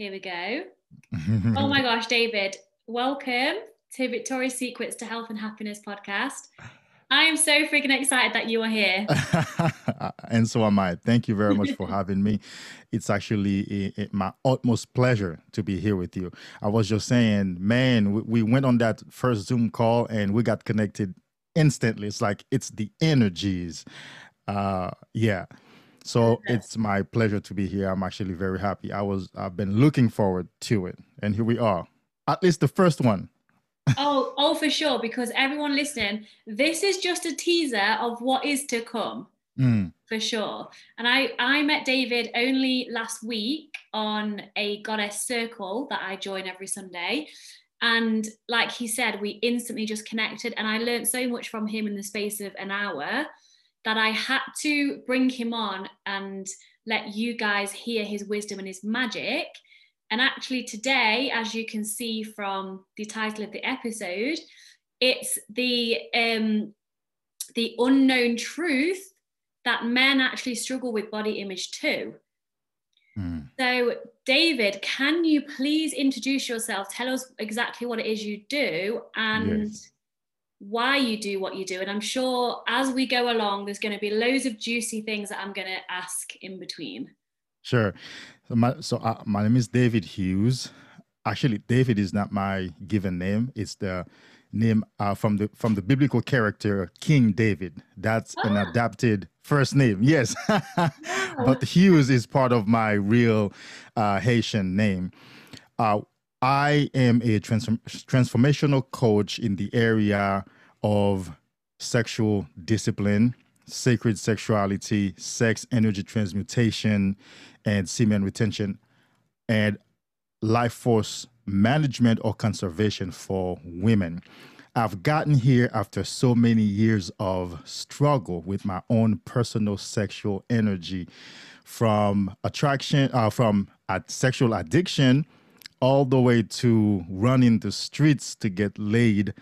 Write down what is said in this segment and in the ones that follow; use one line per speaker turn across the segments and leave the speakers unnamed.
Here we go. oh my gosh, David, welcome to Victoria's Secrets to Health and Happiness podcast. I am so freaking excited that you are here.
and so am I. Thank you very much for having me. It's actually a, a, my utmost pleasure to be here with you. I was just saying, man, we, we went on that first Zoom call and we got connected instantly. It's like it's the energies. Uh, yeah. So it's my pleasure to be here. I'm actually very happy. I was I've been looking forward to it, and here we are. At least the first one.
oh, oh, for sure. Because everyone listening, this is just a teaser of what is to come. Mm. For sure. And I I met David only last week on a goddess circle that I join every Sunday. And like he said, we instantly just connected, and I learned so much from him in the space of an hour that I had to bring him on and let you guys hear his wisdom and his magic. And actually, today, as you can see from the title of the episode, it's the um, the unknown truth that men actually struggle with body image too. Mm. So, David, can you please introduce yourself? Tell us exactly what it is you do and yes. Why you do what you do. And I'm sure as we go along, there's going to be loads of juicy things that I'm going to ask in between.
Sure. So, my, so uh, my name is David Hughes. Actually, David is not my given name. It's the name uh, from the from the biblical character King David. That's an ah. adapted first name. Yes, but Hughes is part of my real uh, Haitian name. Uh, I am a transform- transformational coach in the area of sexual discipline, sacred sexuality, sex energy transmutation, and semen retention, and life force management or conservation for women. I've gotten here after so many years of struggle with my own personal sexual energy from attraction, uh, from sexual addiction, all the way to running the streets to get laid.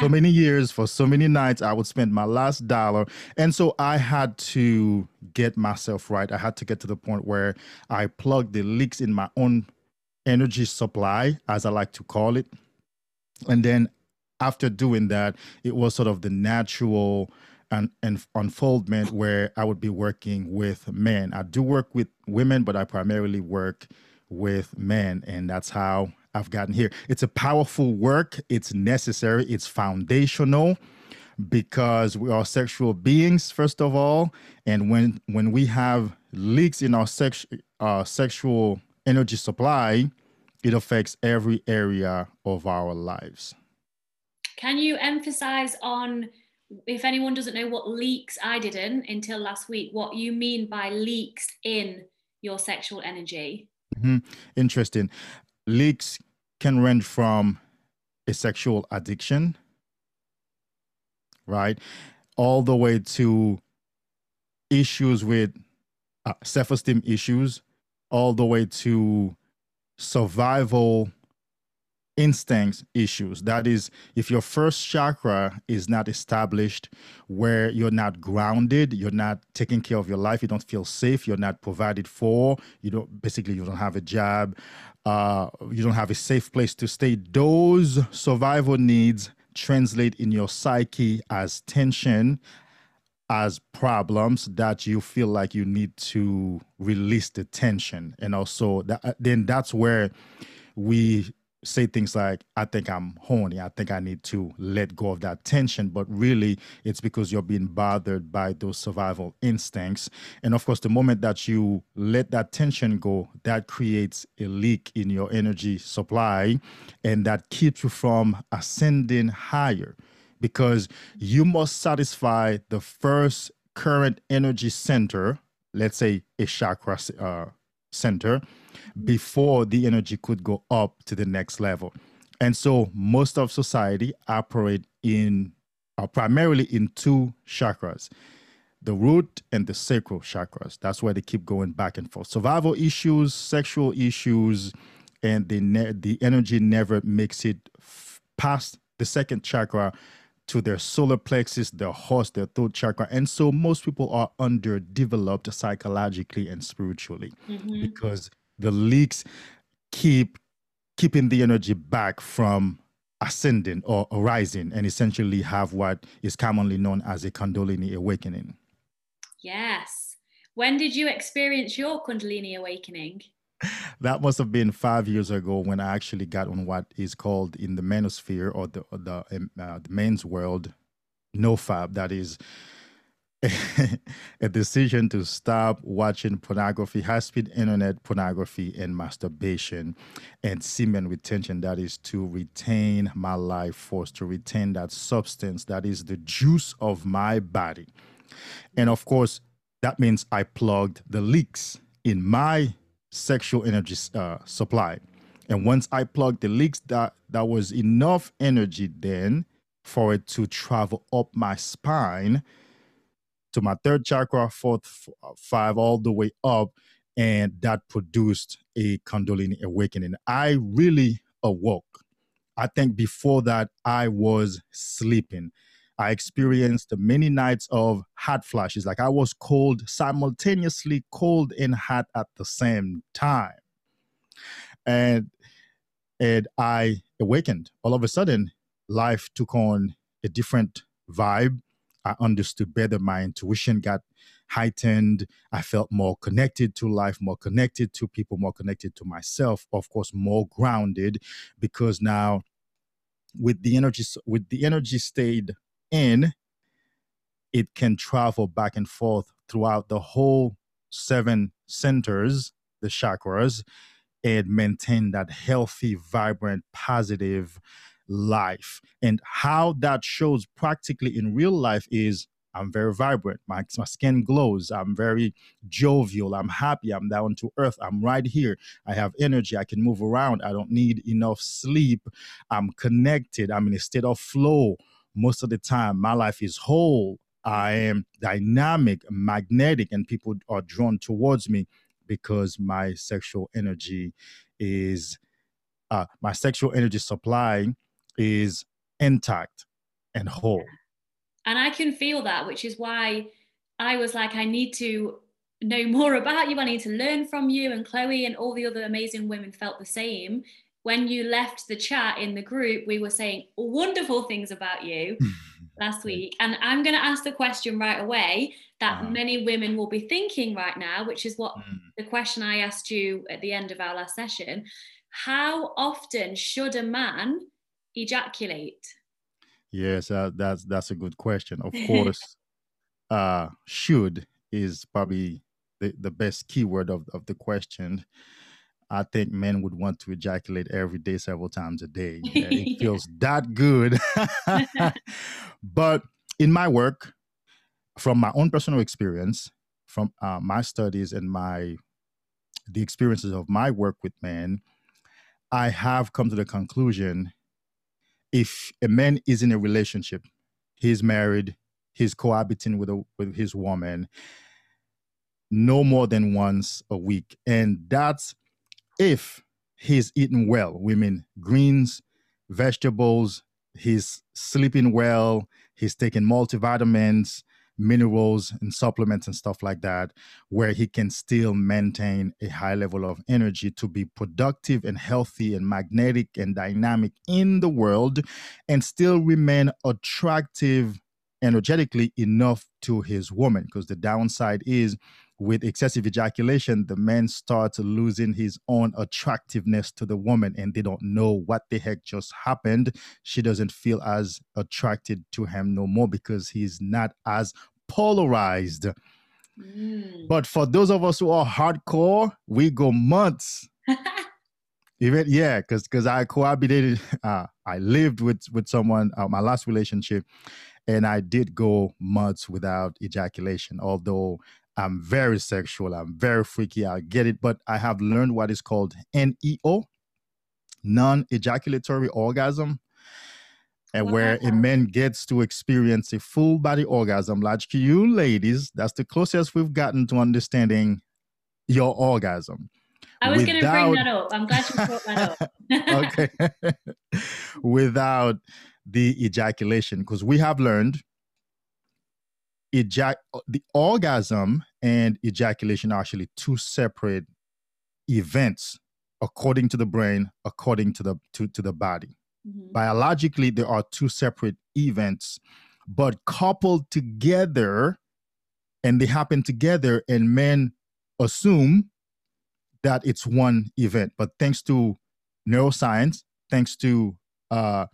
so many years for so many nights i would spend my last dollar and so i had to get myself right i had to get to the point where i plugged the leaks in my own energy supply, as I like to call it. And then after doing that, it was sort of the natural and, and unfoldment where I would be working with men. I do work with women, but I primarily work with men, and that's how I've gotten here. It's a powerful work. It's necessary. It's foundational because we are sexual beings, first of all, and when when we have leaks in our sex uh, sexual energy supply, it affects every area of our lives.
Can you emphasize on, if anyone doesn't know what leaks, I didn't until last week, what you mean by leaks in your sexual energy?
Mm-hmm. Interesting. Leaks can range from a sexual addiction, right, all the way to issues with uh, self esteem issues, all the way to survival instincts issues. That is, if your first chakra is not established, where you're not grounded, you're not taking care of your life, you don't feel safe, you're not provided for, you don't basically you don't have a job, uh, you don't have a safe place to stay. Those survival needs translate in your psyche as tension, as problems that you feel like you need to release the tension and also that then that's where we say things like i think i'm horny. I think i need to let go of that tension but really it's because you're being bothered by those survival instincts. And of course the moment that you let that tension go that creates a leak in your energy supply and that keeps you from ascending higher. Because you must satisfy the first current energy center, let's say a chakra uh, center, before the energy could go up to the next level. And so most of society operate in uh, primarily in two chakras the root and the sacral chakras. That's why they keep going back and forth. Survival issues, sexual issues, and the, ne- the energy never makes it f- past the second chakra to their solar plexus, their horse, their throat chakra. And so most people are underdeveloped psychologically and spiritually mm-hmm. because the leaks keep keeping the energy back from ascending or arising and essentially have what is commonly known as a kundalini awakening
yes when did you experience your kundalini awakening
that must have been five years ago when I actually got on what is called in the manosphere or the or the, um, uh, the men's world, nofap. That is a decision to stop watching pornography, high speed internet pornography, and masturbation, and semen retention. That is to retain my life force, to retain that substance that is the juice of my body. And of course, that means I plugged the leaks in my sexual energy uh, supply. And once I plugged the leaks, that, that was enough energy then for it to travel up my spine to my third chakra, fourth, uh, five, all the way up. And that produced a Kundalini awakening. I really awoke. I think before that, I was sleeping. I experienced many nights of hot flashes. Like I was cold, simultaneously cold and hot at the same time. And and I awakened. All of a sudden, life took on a different vibe. I understood better. My intuition got heightened. I felt more connected to life, more connected to people, more connected to myself. Of course, more grounded because now with the energy with the energy stayed in it can travel back and forth throughout the whole seven centers the chakras and maintain that healthy vibrant positive life. And how that shows practically in real life is I'm very vibrant. My, my skin glows. I'm very jovial. I'm happy. I'm down to earth. I'm right here. I have energy. I can move around. I don't need enough sleep. I'm connected. I'm in a state of flow most of the time. My life is whole. I am dynamic, magnetic, and people are drawn towards me because my sexual energy is uh, my sexual energy supply is intact and whole.
And I can feel that, which is why I was like, I need to know more about you. I need to learn from you. And Chloe and all the other amazing women felt the same. When you left the chat in the group, we were saying wonderful things about you last week. And I'm going to ask the question right away that uh-huh. many women will be thinking right now, which is what mm. the question I asked you at the end of our last session. How often should a man ejaculate?
Yes, uh, that's that's a good question. Of course, uh, should is probably the, the best keyword of, of the question. I think men would want to ejaculate every day, several times a day. it feels that good. but in my work, from my own personal experience, from uh, my studies and my the experiences of my work with men, I have come to the conclusion if a man is in a relationship, he's married, he's cohabiting with a, with his woman, no more than once a week, and that's if he's eating well. We mean greens, vegetables. He's sleeping well. He's taking multivitamins minerals and supplements and stuff like that, where he can still maintain a high level of energy to be productive and healthy and magnetic and dynamic in the world and still remain attractive energetically enough to his woman. Because the downside is with excessive ejaculation, the man starts losing his own attractiveness to the woman and they don't know what the heck just happened. She doesn't feel as attracted to him no more because he's not as polarized. Mm. But for those of us who are hardcore, we go months. Even yeah, because because I cohabitated, uh, I lived with with someone, uh, my last relationship, and I did go months without ejaculation. Although I'm very sexual. I'm very freaky. I get it. But I have learned what is called NEO, non ejaculatory orgasm, and where a man gets to experience a full body orgasm. Like you ladies, that's the closest we've gotten to understanding your orgasm.
I was going to bring that up. I'm glad you brought that
up. okay. Without the ejaculation, because we have learned ejac- the orgasm and ejaculation are actually two separate events according to the brain, according to the to, to the body. Mm-hmm. Biologically, there are two separate events, but coupled together, and they happen together, and men assume that it's one event. But thanks to neuroscience, thanks to uh,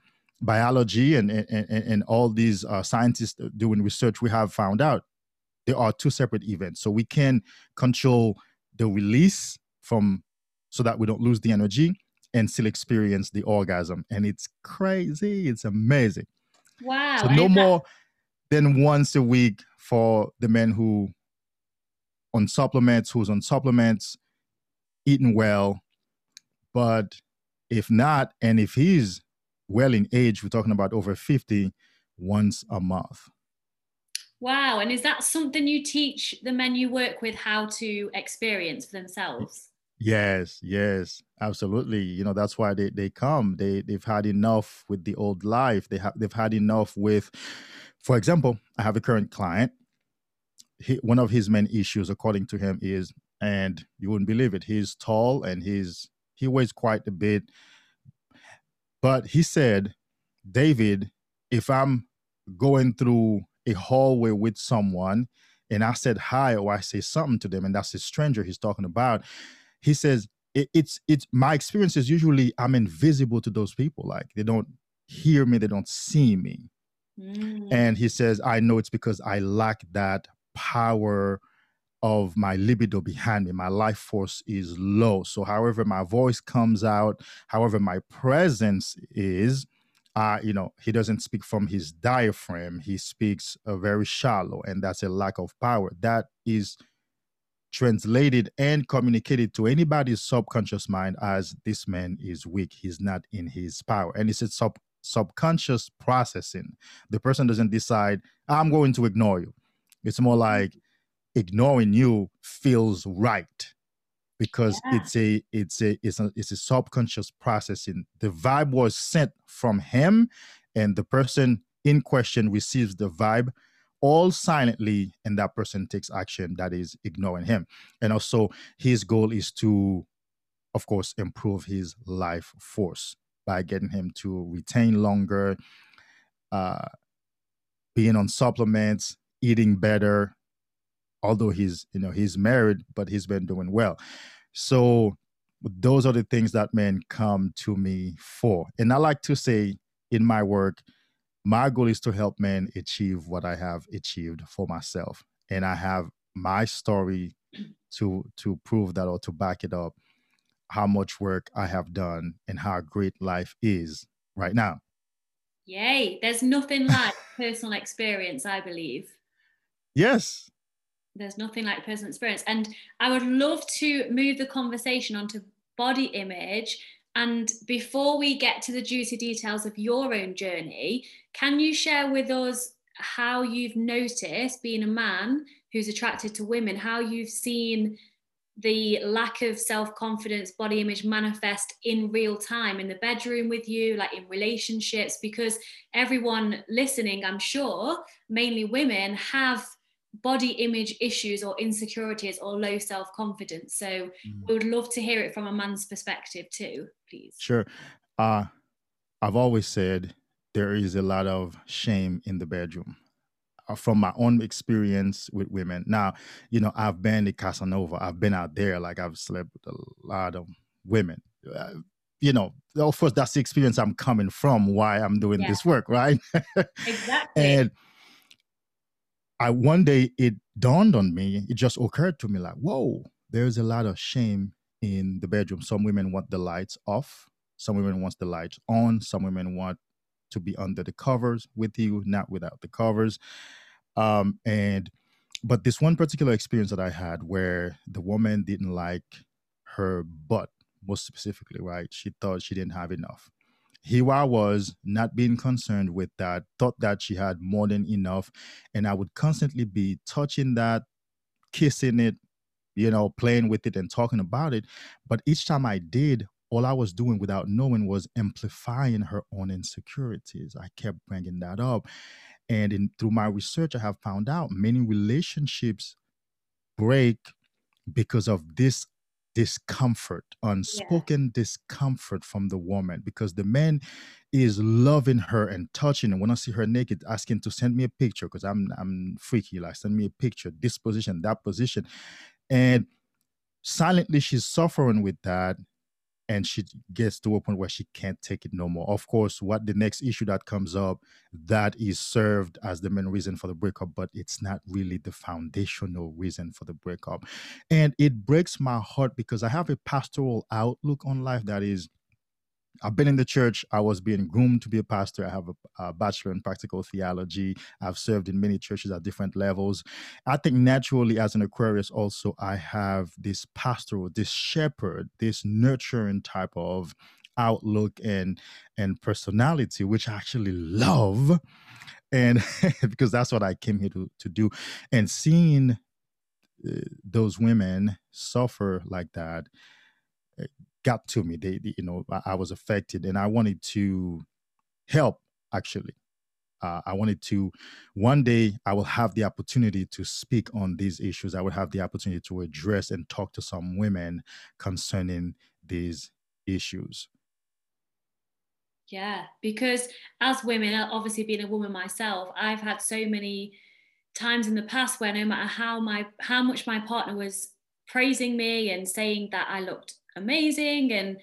biology and, and, and, all these uh, scientists doing research, we have found out there are two separate events. So we can control the release from so that we don't lose the energy and still experience the orgasm. And it's crazy. It's amazing.
Wow.
So no more than once a week for the men who on supplements, who's on supplements, eating well. But if not, and if he's well in age, we're talking about over 50, once a month.
Wow. And is that something you teach the men you work with how to experience for themselves?
Yes, yes, absolutely. You know, that's why they, they come. They they've had enough with the old life. They have they've had enough with for example, I have a current client. He, one of his main issues, according to him, is and you wouldn't believe it, he's tall and he's he weighs quite a bit. But he said, David, if I'm going through a hallway with someone and I said hi or I say something to them and that's a stranger he's talking about, he says it, it's it's my experience is usually I'm invisible to those people. Like they don't hear me, they don't see me. Mm. And he says, I know it's because I lack that power of my libido behind me. My life force is low. So, however, my voice comes out, however, my presence is, uh, you know, he doesn't speak from his diaphragm. He speaks uh, very shallow, and that's a lack of power. That is translated and communicated to anybody's subconscious mind as this man is weak he's not in his power and it's a sub subconscious processing the person doesn't decide i'm going to ignore you it's more like ignoring you feels right because yeah. it's a it's a it's a it's a subconscious processing the vibe was sent from him and the person in question receives the vibe all silently and that person takes action that is ignoring him and also his goal is to of course improve his life force by getting him to retain longer uh, being on supplements eating better although he's you know he's married but he's been doing well so those are the things that men come to me for and i like to say in my work my goal is to help men achieve what I have achieved for myself. And I have my story to to prove that or to back it up how much work I have done and how great life is right now.
Yay. There's nothing like personal experience, I believe.
Yes.
There's nothing like personal experience. And I would love to move the conversation onto body image and before we get to the juicy details of your own journey, can you share with us how you've noticed, being a man who's attracted to women, how you've seen the lack of self confidence, body image manifest in real time in the bedroom with you, like in relationships? Because everyone listening, I'm sure, mainly women, have body image issues or insecurities or low self confidence. So mm. we would love to hear it from a man's perspective too, please.
Sure. Uh, I've always said there is a lot of shame in the bedroom. Uh, from my own experience with women. Now, you know, I've been a Casanova. I've been out there, like I've slept with a lot of women. Uh, you know, of course, that's the experience I'm coming from. Why I'm doing yeah. this work, right?
exactly.
and I one day it dawned on me, it just occurred to me like, whoa, there's a lot of shame in the bedroom. Some women want the lights off, some women want the lights on, some women want to be under the covers with you, not without the covers. Um, and but this one particular experience that I had where the woman didn't like her butt, most specifically, right? She thought she didn't have enough here I was, not being concerned with that, thought that she had more than enough. And I would constantly be touching that, kissing it, you know, playing with it and talking about it. But each time I did, all I was doing without knowing was amplifying her own insecurities. I kept bringing that up. And in, through my research, I have found out many relationships break because of this discomfort, unspoken yeah. discomfort from the woman because the man is loving her and touching and when I see her naked, asking to send me a picture because I'm I'm freaky, like send me a picture, this position, that position. And silently she's suffering with that and she gets to a point where she can't take it no more. Of course, what the next issue that comes up that is served as the main reason for the breakup, but it's not really the foundational reason for the breakup. And it breaks my heart because I have a pastoral outlook on life that is I've been in the church. I was being groomed to be a pastor. I have a, a, bachelor in practical theology. I've served in many churches at different levels. I think naturally, as an Aquarius, also, I have this pastoral, this shepherd, this nurturing type of outlook and and personality, which I actually love. And because that's what I came here to, to do. And seeing uh, those women suffer like that got to me. They, they you know, I, I, was affected, and I wanted to help. Actually, uh, I wanted to. One day, I will have the opportunity to speak on these issues. I would have the opportunity to address and talk to some women concerning these issues.
Yeah, because as women, obviously being a woman myself, I've had so many times in the past where no matter how my how much my partner was praising me and saying that I looked amazing and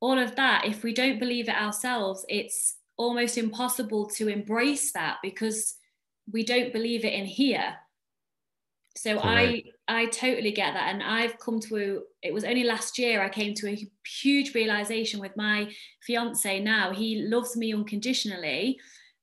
all of that if we don't believe it ourselves it's almost impossible to embrace that because we don't believe it in here. So Correct. i i totally get that. And i've come to it was only last year i came to a huge realization with my fiance now. He loves me unconditionally.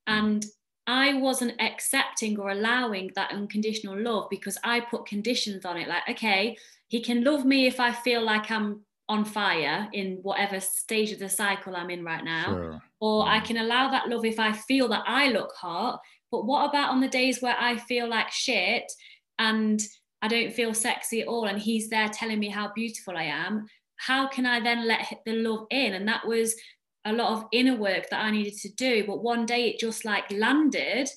And i wasn't accepting or allowing that unconditional love because i put conditions on it. Like okay he can love me if i feel like i'm on fire in whatever stage of the cycle I'm in right now. Sure. Or I mm. can allow that love if I feel that I look hot. But what about on the days where I feel like shit and I don't feel sexy at all and he's there telling me how beautiful I am? How can I then let the love in? And that was a lot of inner work that I needed to do. But one day it just like landed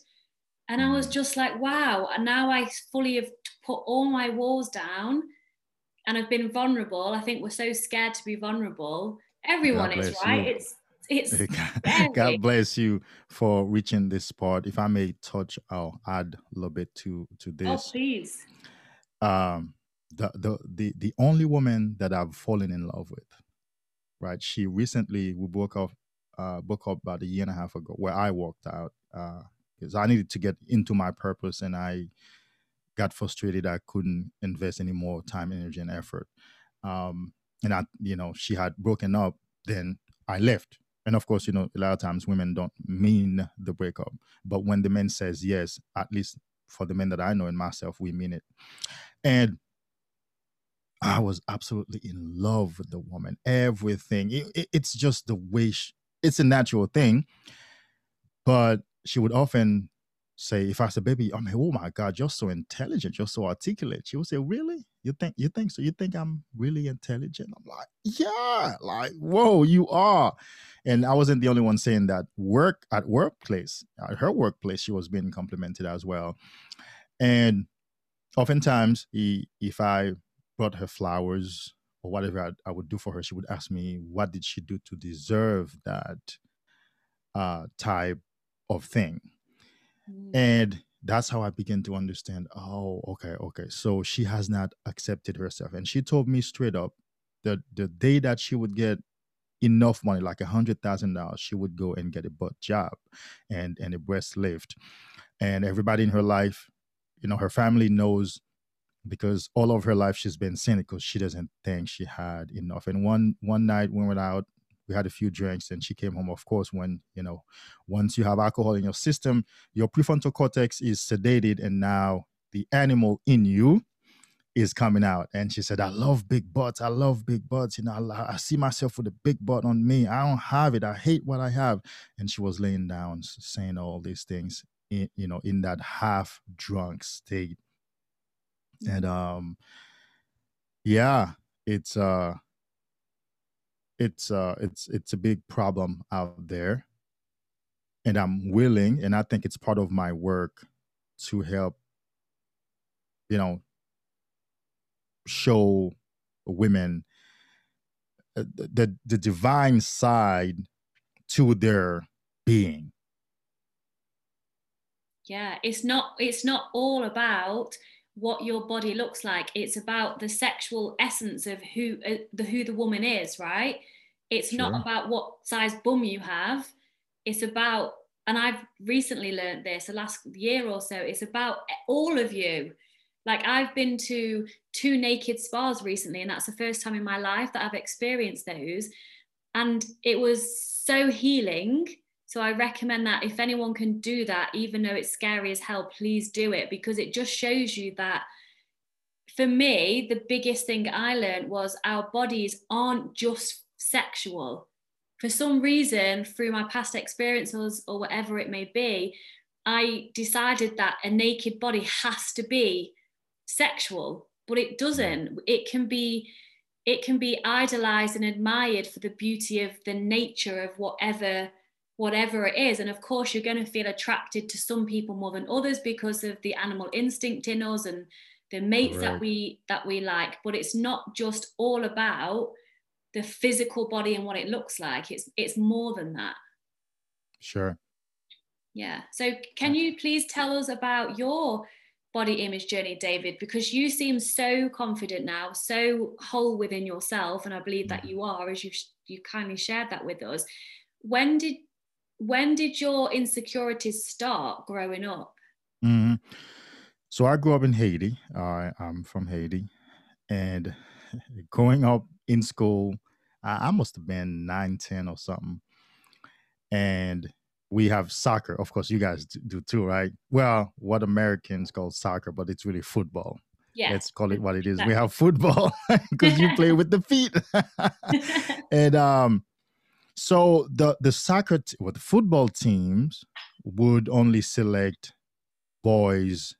and I was mm. just like, wow. And now I fully have put all my walls down and I've been vulnerable. I think we're so scared to be vulnerable. Everyone is, right? You. It's it's
God bless you for reaching this part. If I may touch, I'll add a little bit to to oh, this.
Oh, please.
Um, the the the the only woman that I've fallen in love with, right? She recently we broke up, uh, broke up about a year and a half ago, where I walked out Uh because uh, I needed to get into my purpose, and I got frustrated I couldn't invest any more time, energy, and effort. Um, and I, you know, she had broken up. Then I left. And of course, you know, a lot of times women don't mean the breakup, but when the man says yes, at least for the men that I know and myself, we mean it. And I was absolutely in love with the woman. Everything. It, it, it's just the way she, it's a natural thing. But she would often say if I said, baby, I mean, oh my God, you're so intelligent, you're so articulate. She would say, Really? You think you think so? You think I'm really intelligent? I'm like, Yeah, like, whoa, you are. And I wasn't the only one saying that. Work at workplace, at her workplace, she was being complimented as well. And oftentimes, he, if I brought her flowers or whatever I, I, would do for her, she would ask me, What did she do to deserve that uh, type of thing? Mm. And that's how I began to understand, oh, okay, okay. So she has not accepted herself. And she told me straight up that the day that she would get enough money, like a hundred thousand dollars, she would go and get a butt job and and a breast lift. And everybody in her life, you know, her family knows because all of her life she's been cynical. She doesn't think she had enough. And one one night we went out we had a few drinks and she came home of course when you know once you have alcohol in your system your prefrontal cortex is sedated and now the animal in you is coming out. And she said i love big butts. I love big butts. You know I, I, see myself with a big butt on me. I don't have it. I hate what i have. And she was laying down saying all these things in, you know in that half drunk state. And um yeah it's uh it's uh it's it's a big problem out there. And i'm willing and i think it's part of my work to help you know show women the the divine side to their being.
Yeah it's not it's not all about what your body looks like. It's about the sexual essence of who uh, the who the woman is right? It's sure. not about what size bum you have. It's about and i've recently learned this the last year or so it's about all of you. Like i've been to two naked spas recently and that's the first time in my life that i've experienced those. And it was so healing so I recommend that if anyone can do that, even though it's scary as hell, please do it because it just shows you that for me, the biggest thing I learned was our bodies aren't just sexual. For some reason, through my past experiences or whatever it may be, I decided that a naked body has to be sexual, but it doesn't. It can be it can be idolized and admired for the beauty of the nature of whatever whatever it is. And of course you're going to feel attracted to some people more than others because of the animal instinct in us and the mates right. that we that we like. But it's not just all about the physical body and what it looks like. It's it's more than that.
Sure.
Yeah. So can you please tell us about your body image journey david? Because you seem so confident now so whole within yourself and i believe that mm. you are as you you kindly shared that with us. When did when did your insecurities start growing up?
Mm-hmm. So I grew up in Haiti. Uh, I'm from Haiti, and growing up in school, I, I must have been nine, ten, or something. And we have soccer. Of course, you guys do too, right? Well, what Americans call soccer, but it's really football. Yeah. Let's call it what it is. We have football because you play with the feet. and um, so the the soccer t- well, the football teams would only select boys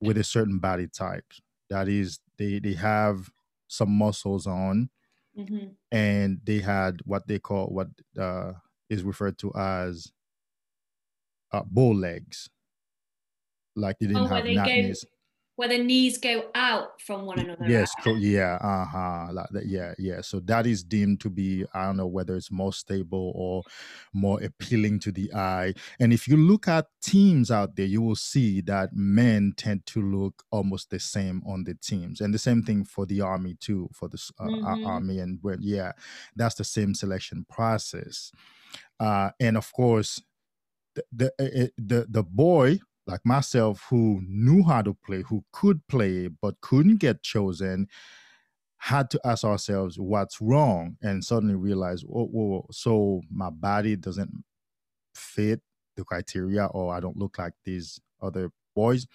with a certain body type. That is, they they have some muscles on, mm-hmm. and they had what they call what uh, is referred to as uh, bow legs. Like they didn't oh, have knock knees
where the knees go out from one another.
Yes, yeah, uh huh, like that, yeah, yeah. So that is deemed to be I don't know whether it's more stable or more appealing to the eye. And if you look at teams out there, you will see that men tend to look almost the same on the teams, and the same thing for the army too, for the uh, mm-hmm. army and yeah, that's the same selection process. Uh, and of course, the the, eh, eh, the the boy like myself who knew how to play, who could play but couldn't get chosen, had to ask ourselves what's wrong and suddenly realize, oh, whoa, so my body doesn't fit the criteria or I don't look like these other boys.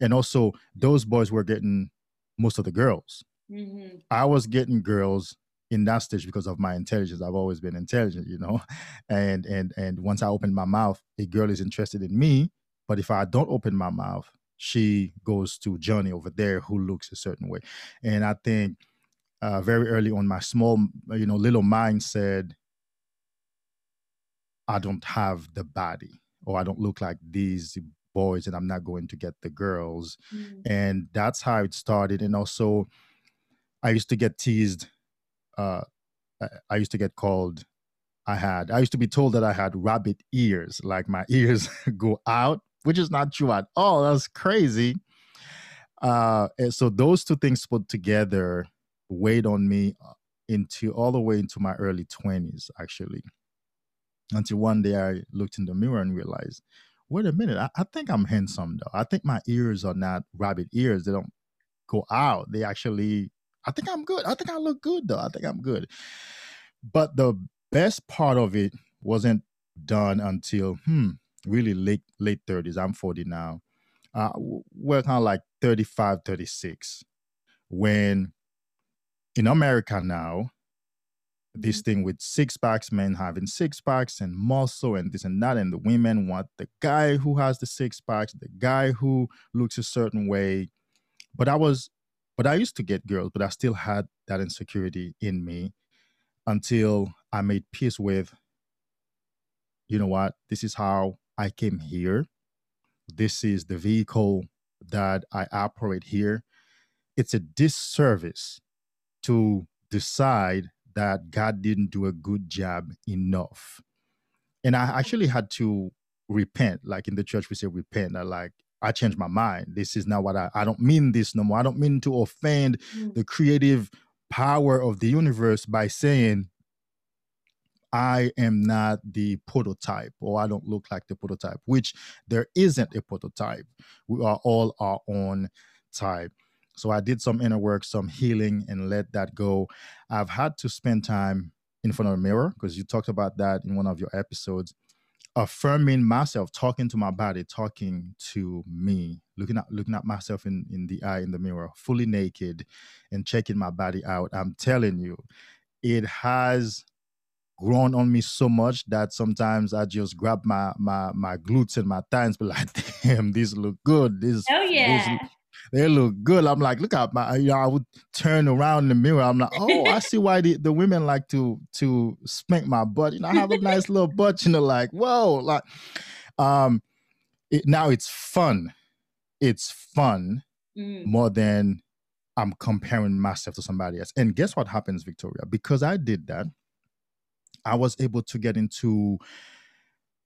And also, those boys were getting most of the girls. Mm-hmm. I was getting girls in that stage because of my intelligence. I've always been intelligent, you know. And and and once I opened my mouth, a girl is interested in me. But if I don't open my mouth, she goes to Johnny over there who looks a certain way. And I think uh, very early on, my small, you know, little mind said, I don't have the body or I don't look like these boys and I'm not going to get the girls. Mm. And that's how it started. And also, I used to get teased. Uh, I used to get called I had, I used to be told that I had rabbit ears, like my ears go out which is not true at all. That's crazy. Uh, and so those two things put together weighed on me uh, into all the way into my early 20s, actually. Until one day I looked in the mirror and realized, wait a minute, I, I think I'm handsome though. I think my ears are not rabbit ears. They don't go out. They actually, I think I'm good. I think I look good though. I think I'm good. But the best part of it wasn't done until, hmm, really late late 30s. I'm 40 now. Uh, we're kind of like 35, 36. When in America now, this mm-hmm. thing with six packs, men having six packs and muscle and this and that, and the women want the guy who has the six packs, the guy who looks a certain way. But I was, but I used to get girls, but I still had that insecurity in me until I made peace with, you know what, this is how I came here. This is the vehicle that I operate here. It's a disservice to decide that God didn't do a good job enough. And I actually had to repent. Like in the church, we say repent. I like, I changed my mind. This is not what I, I don't mean this no more. I don't mean to offend mm. the creative power of the universe by saying I am not the prototype or I don't look like the prototype, which there isn't a prototype. We are all our own type. So I did some inner work, some healing, and let that go. I've had to spend time in front of a mirror because you talked about that in one of your episodes. Affirming myself, talking to my body, talking to me, looking at looking at myself in, in the eye in the mirror, fully naked, and checking my body out. I'm telling you, it has grown on me so much that sometimes I just grab my my my glutes and my thighs, but like, damn, these look good. This
oh yeah.
they look good. I'm like, look at my. You know, I would turn around in the mirror. I'm like, oh, I see why the, the women like to to spank my butt. You know, I have a nice little butt. You know, like whoa, like, um, it, now it's fun. It's fun mm. more than I'm comparing myself to somebody else. And guess what happens, Victoria? Because I did that, I was able to get into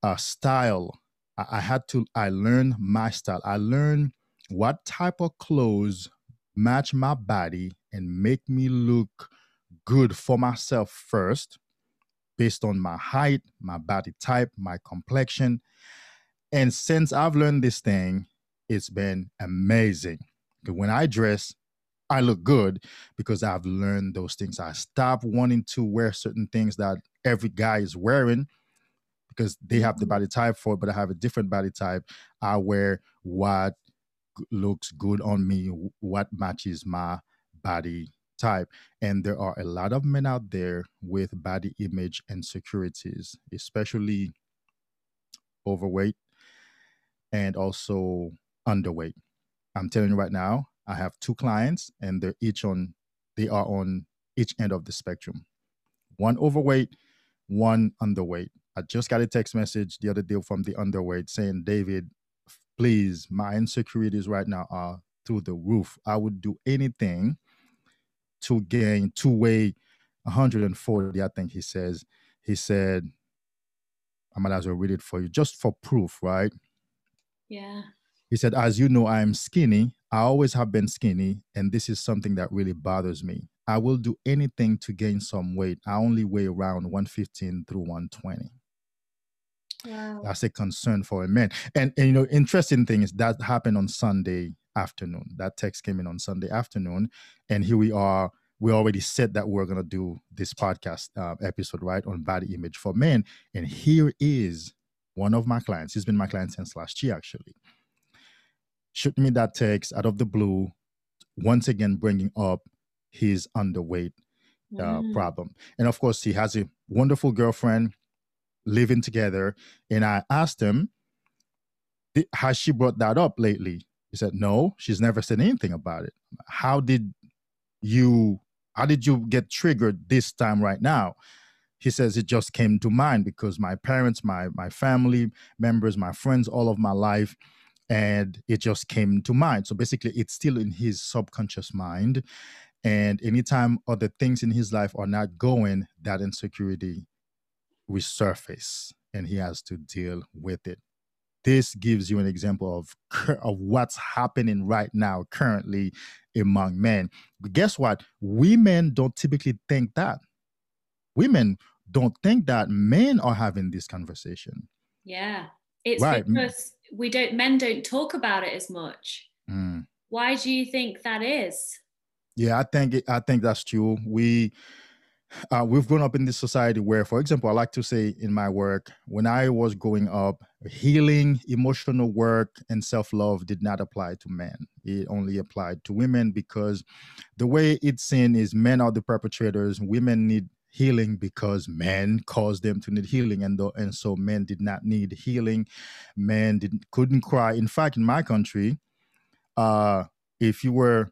a style. I, had to, I learned my style. I learned what type of clothes match my body and make me look good for myself first, based on my height, my body type, my complexion. And since I've learned this thing, it's been amazing. When I dress, I look good because I've learned those things. I stopped wanting to wear certain things that every guy is wearing because they have the body type for it, but I have a different body type. I wear what looks good on me, what matches my body type. And there are a lot of men out there with body image insecurities, especially overweight and also underweight. I'm telling you right now, I have two clients and they're each on they are on each end of the spectrum. One overweight, one underweight. I just got a text message the other day from the underweight saying, David, please, my insecurities right now are through the roof. I would do anything to gain to weigh 140, I think he says. He said, I might as well read it for you just for proof, right?
Yeah.
He said, As you know, I'm skinny. I always have been skinny, and this is something that really bothers me. I will do anything to gain some weight. I only weigh around 115 through 120. Wow. That's a concern for a man. And, and you know, interesting thing is that happened on Sunday afternoon. That text came in on Sunday afternoon, and here we are. We already said that we we're gonna do this podcast uh, episode right on body image for men, and here is one of my clients. He's been my client since last year, actually shoot me that text out of the blue, once again bringing up his underweight uh, mm. problem. And of course, he has a wonderful girlfriend living together. And I asked him, Has she brought that up lately? He said, No, she's never said anything about it. How did you? How did you get triggered this time right now? He says it just came to mind because my parents, my my family members, my friends, all of my life, and it just came to mind. So basically, it's still in his subconscious mind. And anytime other things in his life are not going, that insecurity resurface and he has to deal with it. This gives you an example of, of what's happening right now, currently among men. But guess what? Women don't typically think that. Women don't think that men are having this conversation.
Yeah. It's right. because we don't men don't talk about it as much. Mm. Why do you think that is?
Yeah, I think it, I think that's true. We uh, we've grown up in this society where, for example, I like to say in my work, when I was growing up, healing, emotional work, and self love did not apply to men. It only applied to women because the way it's seen is men are the perpetrators, women need healing because men caused them to need healing and the, and so men did not need healing. Men didn't couldn't cry. In fact in my country uh if you were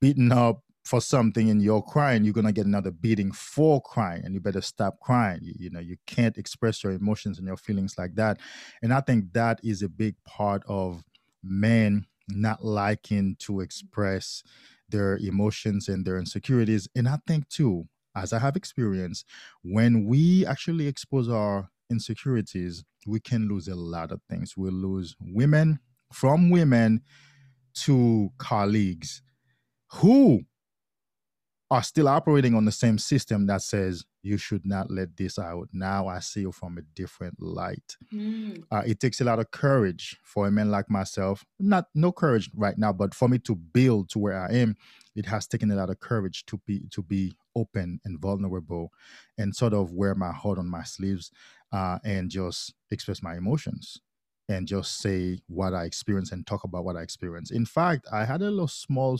beaten up for something and you're crying you're going to get another beating for crying and you better stop crying. You, you know you can't express your emotions and your feelings like that. And i think that is a big part of men not liking to express their emotions and their insecurities. And i think too as I have experienced, when we actually expose our insecurities, we can lose a lot of things. We'll lose women from women to colleagues who are still operating on the same system that says you should not let this out. Now I see you from a different light. Mm. Uh, it takes a lot of courage for a man like myself. Not no courage right now, but for me to build to where I am, it has taken a lot of courage to be to be open and vulnerable, and sort of wear my heart on my sleeves, uh, and just express my emotions and just say what I experience and talk about what I experience. In fact, I had a little small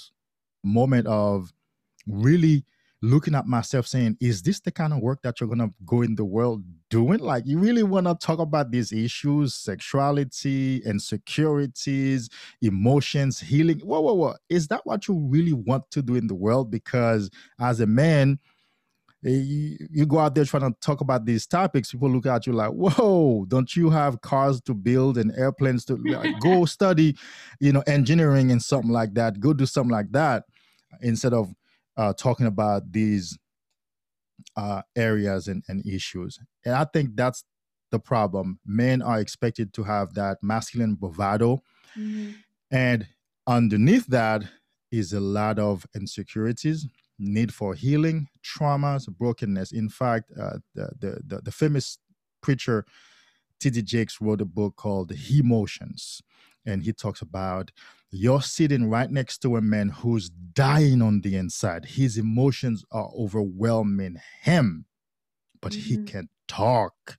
moment of really looking at myself saying, is this the kind of work that you're going to go in the world doing? Like, you really want to talk about these issues, sexuality, insecurities, emotions, healing? Whoa, whoa, whoa. Is that what you really want to do in the world? Because as a man, eh, you, you go out there trying to talk about these topics, people look at you like, whoa, don't you have cars to build and airplanes to like, go study, you know, engineering and something like that? Go do something like that instead of uh, talking about these uh, areas and, and issues. And I think that's the problem. Men are expected to have that masculine bravado. Mm-hmm. And underneath that is a lot of insecurities, need for healing, traumas, brokenness. In fact, uh, the, the, the, the famous preacher T.D. Jakes wrote a book called He-Motions. And he talks about you're sitting right next to a man who's dying on the inside. His emotions are overwhelming him, but mm-hmm. he can't talk.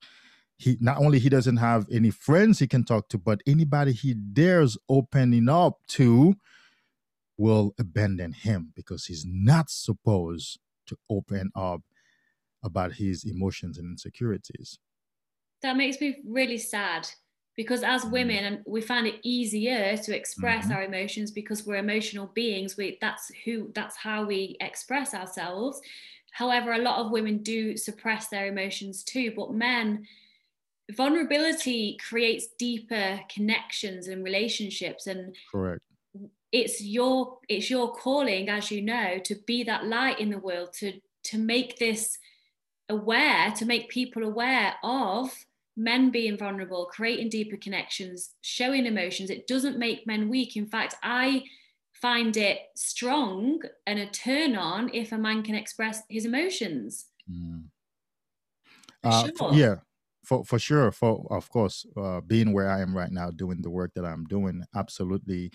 He not only he doesn't have any friends he can talk to, but anybody he dares opening up to will abandon him because he's not supposed to open up about his emotions and insecurities.
That makes me really sad because as mm. women we find it easier to express mm-hmm. our emotions because we're emotional beings we that's who that's how we express ourselves however a lot of women do suppress their emotions too but men vulnerability creates deeper connections and relationships and
correct
it's your it's your calling as you know to be that light in the world to to make this aware to make people aware of men being vulnerable, creating deeper connections, showing emotions. It doesn't make men weak. In fact, I find it strong and a turn on if a man can express his emotions.
Mm. Uh, sure. for, yeah, for for sure. For of course, uh, being where I am right now, doing the work that I'm doing, absolutely.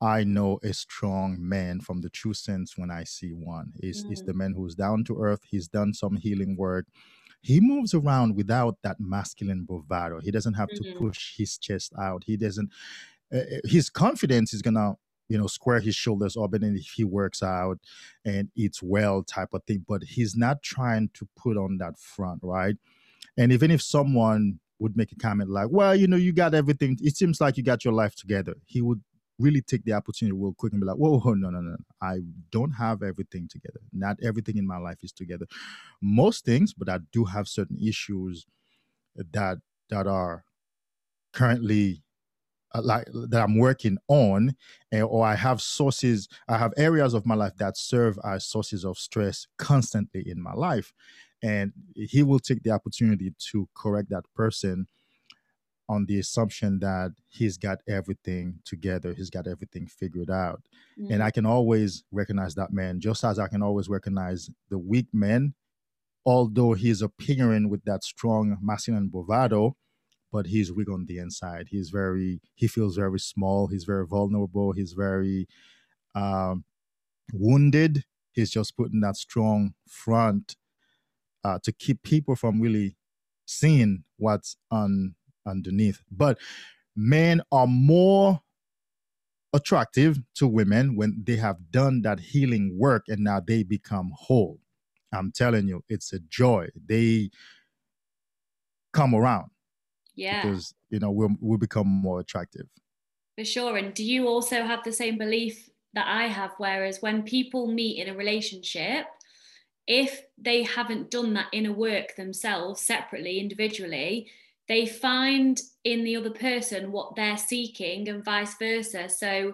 I know a strong man from the true sense when I see one. Is mm. is the man who's down to earth. He's done some healing work he moves around without that masculine bravado. He doesn't have mm-hmm. to push his chest out. He doesn't. Uh, his confidence is gonna you know square his shoulders up and if he works out and eats well type of thing but he's not trying to put on that front right and even if someone would make a comment like well you know you got everything it seems like you got your life together he would really take the opportunity real quick and be like, whoa, whoa, no, no, no. I don't have everything together. Not everything in my life is together. Most things, but I do have certain issues that that are currently uh, like that I'm working on, and, or I have sources, I have areas of my life that serve as sources of stress constantly in my life. And he will take the opportunity to correct that person on the assumption that he's got everything together, he's got everything figured out. Mm-hmm. And I can always recognize that man, just as I can always recognize the weak man, although he's appearing with that strong masculine bravado, but he's weak on the inside. He's very, he feels very small, he's very vulnerable, he's very um, wounded. He's just putting that strong front uh, to keep people from really seeing what's on underneath. But men are more attractive to women when they have done that healing work and now they become whole. I'm telling you, it's a joy. They come around.
Yeah.
Because, you know, we'll, we'll become more attractive.
For sure. And do you also have the same belief that I have? Whereas when people meet in a relationship, if they haven't done that inner work themselves separately, individually, they find in the other person what they're seeking and vice versa. So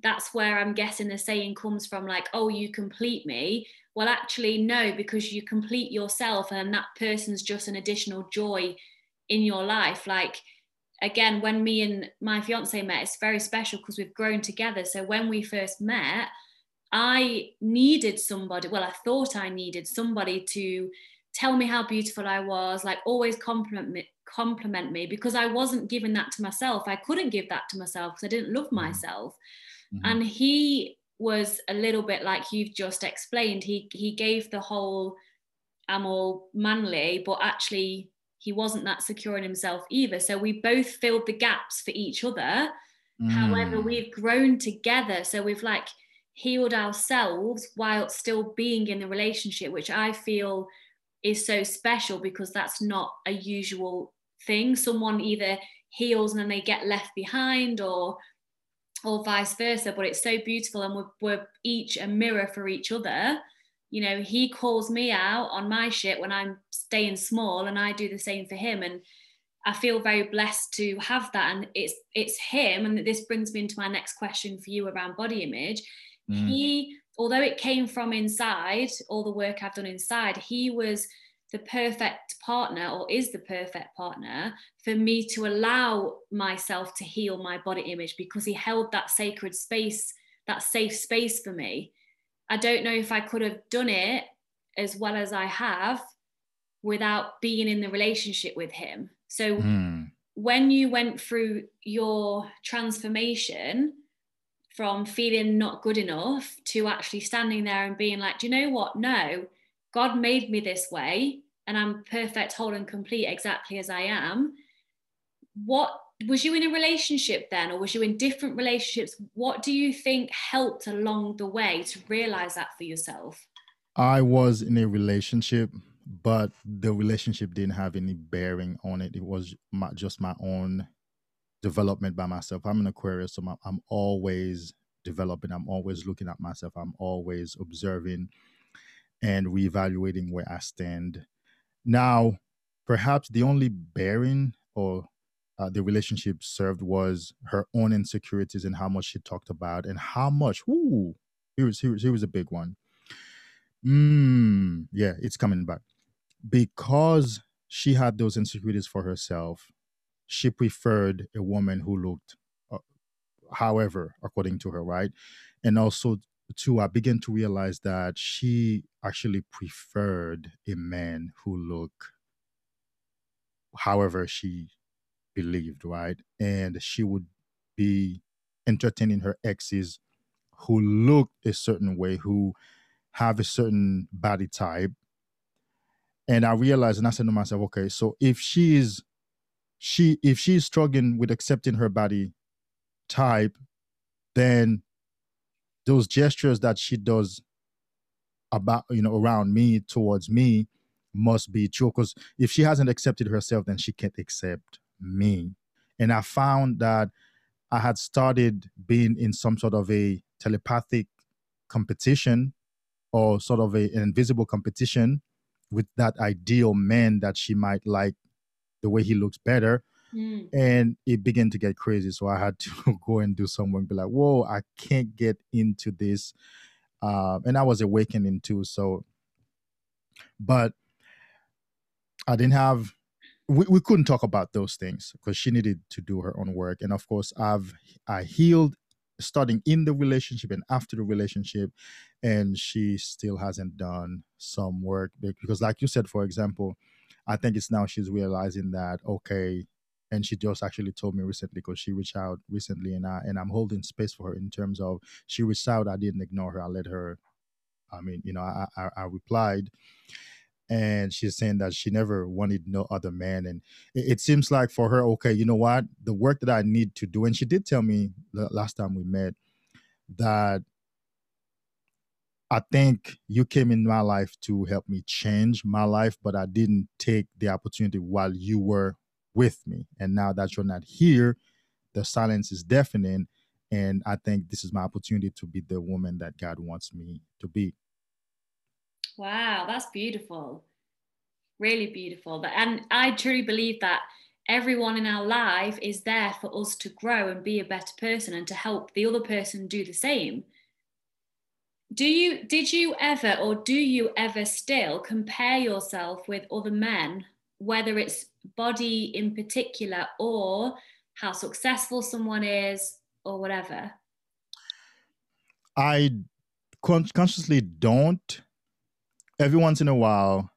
that's where I'm guessing the saying comes from like, oh, you complete me. well, actually, no, because you complete yourself and that person's just an additional joy in your life. Like, again, when me and my fiance met, it's very special because we've grown together. So when we first met, I needed somebody, well, I thought I needed somebody to tell me how beautiful I was, like always compliment me, compliment me because I wasn't giving that to myself. I couldn't give that to myself because I didn't love mm-hmm. myself. Mm-hmm. And he was a little bit like you've just explained. He he gave the whole I'm all manly, but actually he wasn't that secure in himself either. So we both filled the gaps for each other. Mm. However, we've grown together. So we've like healed ourselves while still being in the relationship, which I feel is so special because that's not a usual thing. Someone either heals and then they get left behind or or vice versa. But it's so beautiful and we're, we're each a mirror for each other. You know, he calls me out on my shit when I'm staying small and I do the same for him. And I feel very blessed to have that. And it's it's him. And this brings me into my next question for you around body image. Mm. He, although it came from inside, all the work I've done inside, he was the perfect partner or is the perfect partner for me to allow myself to heal my body image because he held that sacred space, that safe space for me. I don't know if I could have done it as well as I have without being in the relationship with him. So mm. when you went through your transformation from feeling not good enough to actually standing there and being like, do you know what? No, God made me this way and I'm perfect, whole, and complete exactly as I am. What was you in a relationship then, or was you in different relationships? What do you think helped along the way to realize that for yourself?
I was in a relationship, but the relationship didn't have any bearing on it. It was my, just my own development by myself. I'm an Aquarius, so I'm always developing. I'm always looking at myself. I'm always observing and reevaluating where I stand. Now, perhaps the only bearing or uh, the relationship served was her own insecurities and how much she talked about and how much. Ooh, here was here was, here was a big one. Mm, yeah, it's coming back because she had those insecurities for herself. She preferred a woman who looked, uh, however, according to her, right, and also too, I uh, began to realize that she actually preferred a man who looked however she believed, right? And she would be entertaining her exes who looked a certain way, who have a certain body type. And I realized and I said to myself, okay, so if she's she if she's struggling with accepting her body type, then those gestures that she does about you know around me towards me must be true. Because if she hasn't accepted herself then she can't accept me. And i found that i had started being in some sort of a telepathic competition or sort of a, an invisible competition with that ideal man that she might like the way he looks better Mm. And it began to get crazy. So I had to go and do some work, be like, whoa, I can't get into this. Uh, and I was awakening too. So, but I didn't have, we, we couldn't talk about those things because she needed to do her own work. And of course, I've, I healed starting in the relationship and after the relationship and she still hasn't done some work because like you said for example i think it's now she's realizing that okay and she just actually told me recently because she reached out recently and I and I'm holding space for her in terms of she reached out I didn't ignore her I let her I mean you know I I, I replied and she's saying that she never wanted no other man and it, it, seems like for her okay you know what the work that I need to do and she did tell me the last time we met that I think you came in my life to help me change my life, but I didn't take the opportunity while you were with me. And now that you're not here, the silence is deafening. And I think this is my opportunity to be the woman that God wants me to be.
Wow, that's beautiful. Really beautiful. And I truly believe that everyone in our life is there for us to grow and be a better person and to help the other person do the same. do you did you ever or do you ever still compare yourself with other men whether it's body in particular or how successful someone is or whatever?
I con- consciously don't. Every once in a while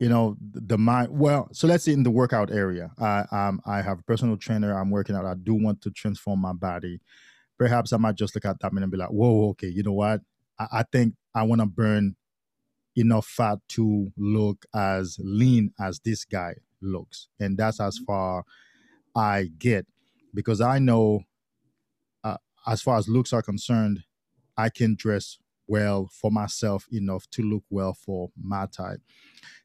you know the mind well so let's say in the workout area i i have a personal trainer i'm working out i do want to transform my body. Perhaps I might just look at that and be like, whoa, okay, you know what? I, I think I want to burn enough fat to look as lean as this guy looks. And that's as mm-hmm. far I get because I know, uh, as far as looks are concerned, I can dress well for myself enough to look well for my type.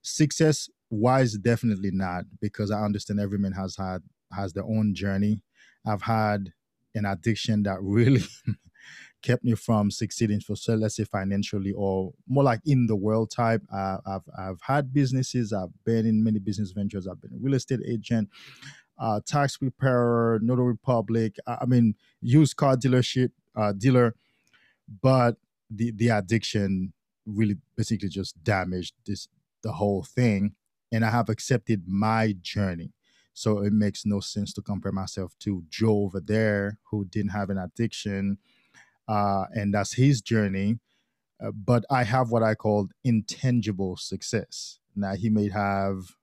Success wise, definitely not because I understand every man has had has their own journey. I've had an addiction that really kept me from succeeding for so let's say financially or more like in the world type. Uh, i've i've had businesses i've been in many business ventures. I've been a real estate agent uh, tax preparer notary public i mean used car dealership uh, dealer. But the the addiction really basically just damaged this the whole thing and i have accepted my journey. So it makes no sense to compare myself to Joe over there who didn't have an addiction. Uh, and that's his journey. Uh, but I have what I call intangible success. Now, he may have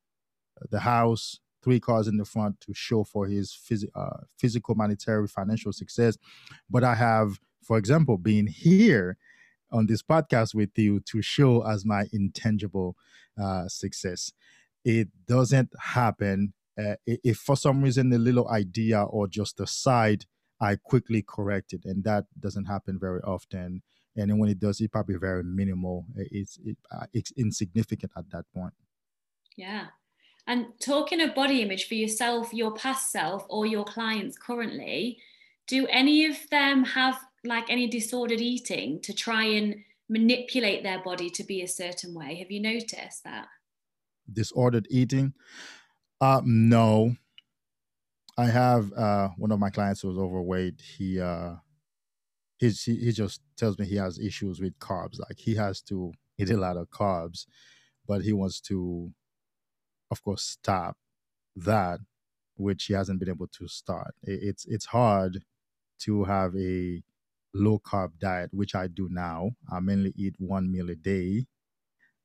the house, three cars in the front to show for his phys- uh, physical, monetary, financial success. But I have, for example, being here on this podcast with you to show as my intangible uh, success. It doesn't happen uh, if for some reason a little idea or just a side, I quickly correct it, and that doesn't happen very often. And then when it does, it's probably very minimal. It's it, uh, it's insignificant at that point.
Yeah. And talking of body image for yourself, your past self, or your clients currently, do any of them have like any disordered eating to try and manipulate their body to be a certain way? Have you noticed that?
Disordered eating. Uh, no. I have uh, one of my clients who's overweight. He uh, he he just tells me he has issues with carbs. Like he has to eat a lot of carbs, but he wants to, of course, stop that, which he hasn't been able to start. It's it's hard to have a low carb diet, which I do now. I mainly eat one meal a day,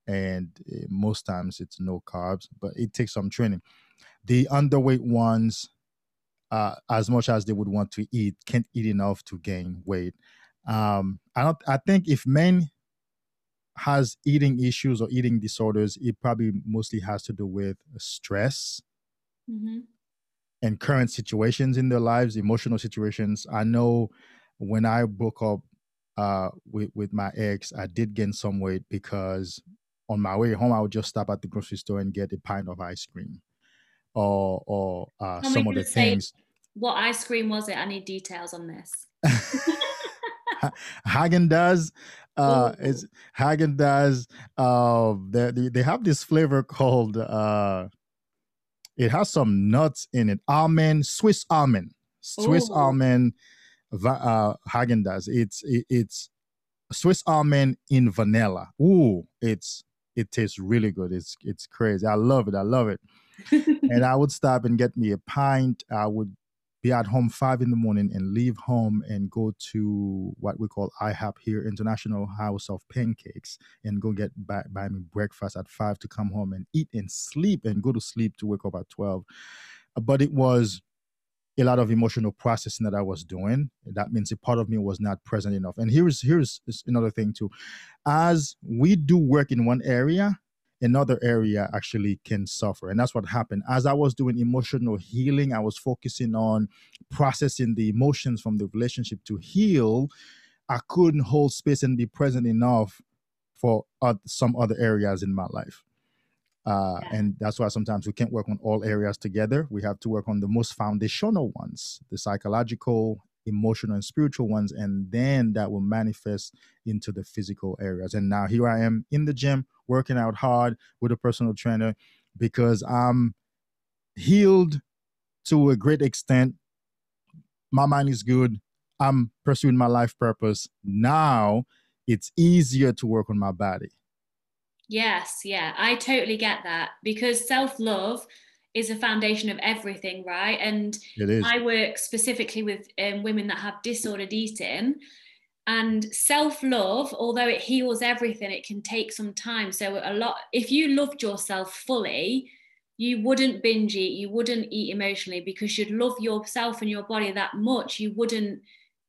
and eh, most times it's no carbs, but it takes some training the underweight ones, uh, as much as they would want to eat, can't eat enough to gain weight. Um, I don't. I think if men has eating issues or eating disorders, it probably mostly has to do with stress mm-hmm. and current situations in their lives, emotional situations. I know when I broke up uh, with with my ex, I did gain some weight because on my way home, I would just stop at the grocery store and get a pint of ice cream or or uh, some of the things.
What ice cream was it? I need details on this.
Haagen Dazs uh is Haagen Dazs uh they, they have this flavor called uh it has some nuts in it. Almond Swiss almond. Swiss Ooh. almond uh Haagen Dazs it's it, it's Swiss almond in vanilla. Ooh it's it tastes really good. It's it's crazy. I love it. I love it and I would stop and get me a pint. I would be at home five in the morning and leave home and go to what we call IHOP here, International House of Pancakes, and go get buy, buy me breakfast at five to come home and eat and sleep and go to sleep to wake up at 12. But it was a lot of emotional processing that I was doing. That means a part of me was not present enough. And here's here's another thing too. As we do work in one area, another area actually can suffer. And that's what happened. As I was doing emotional healing, I was focusing on processing the emotions from the relationship to heal. I couldn't hold space and be present enough for uh, some other areas in my life. Uh, yeah. And that's why sometimes we can't work on all areas together. We have to work on the most foundational ones, the psychological, emotional, and spiritual ones. And then that will manifest into the physical areas. And now here I am in the gym working out hard with a personal trainer because I'm healed to a great extent. My mind is good. I'm pursuing my life purpose now, it's easier to work on my body.
Yes, yeah, I totally get that because self love is a foundation of everything, right? And I work specifically with um, women that have disordered eating. And self love, although it heals everything, it can take some time. So, a lot, if you loved yourself fully, you wouldn't binge eat, you wouldn't eat emotionally because you'd love yourself and your body that much. You wouldn't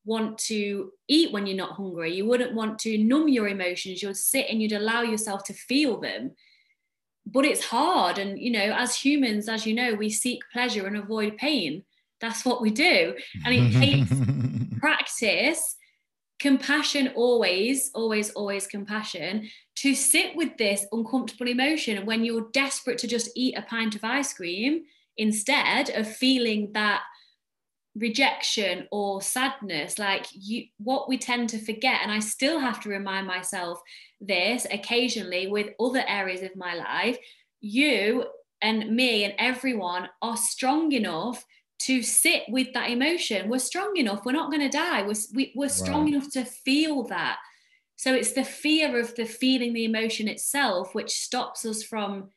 want to eat when you're not hungry. You wouldn't want to numb your emotions. You'd sit and you'd allow yourself to feel them. But it's hard. And, you know, as humans, as you know, we seek pleasure and avoid pain. That's what we do. And it takes practice, compassion, always, always, always compassion to sit with this uncomfortable emotion. When you're desperate to just eat a pint of ice cream instead of feeling that rejection or sadness like you what we tend to forget and i still have to remind myself this occasionally with other areas of my life you and me and everyone are strong enough to sit with that emotion we're strong enough we're not going to die we're, we, we're strong wow. enough to feel that so it's the fear of the feeling the emotion itself which stops us from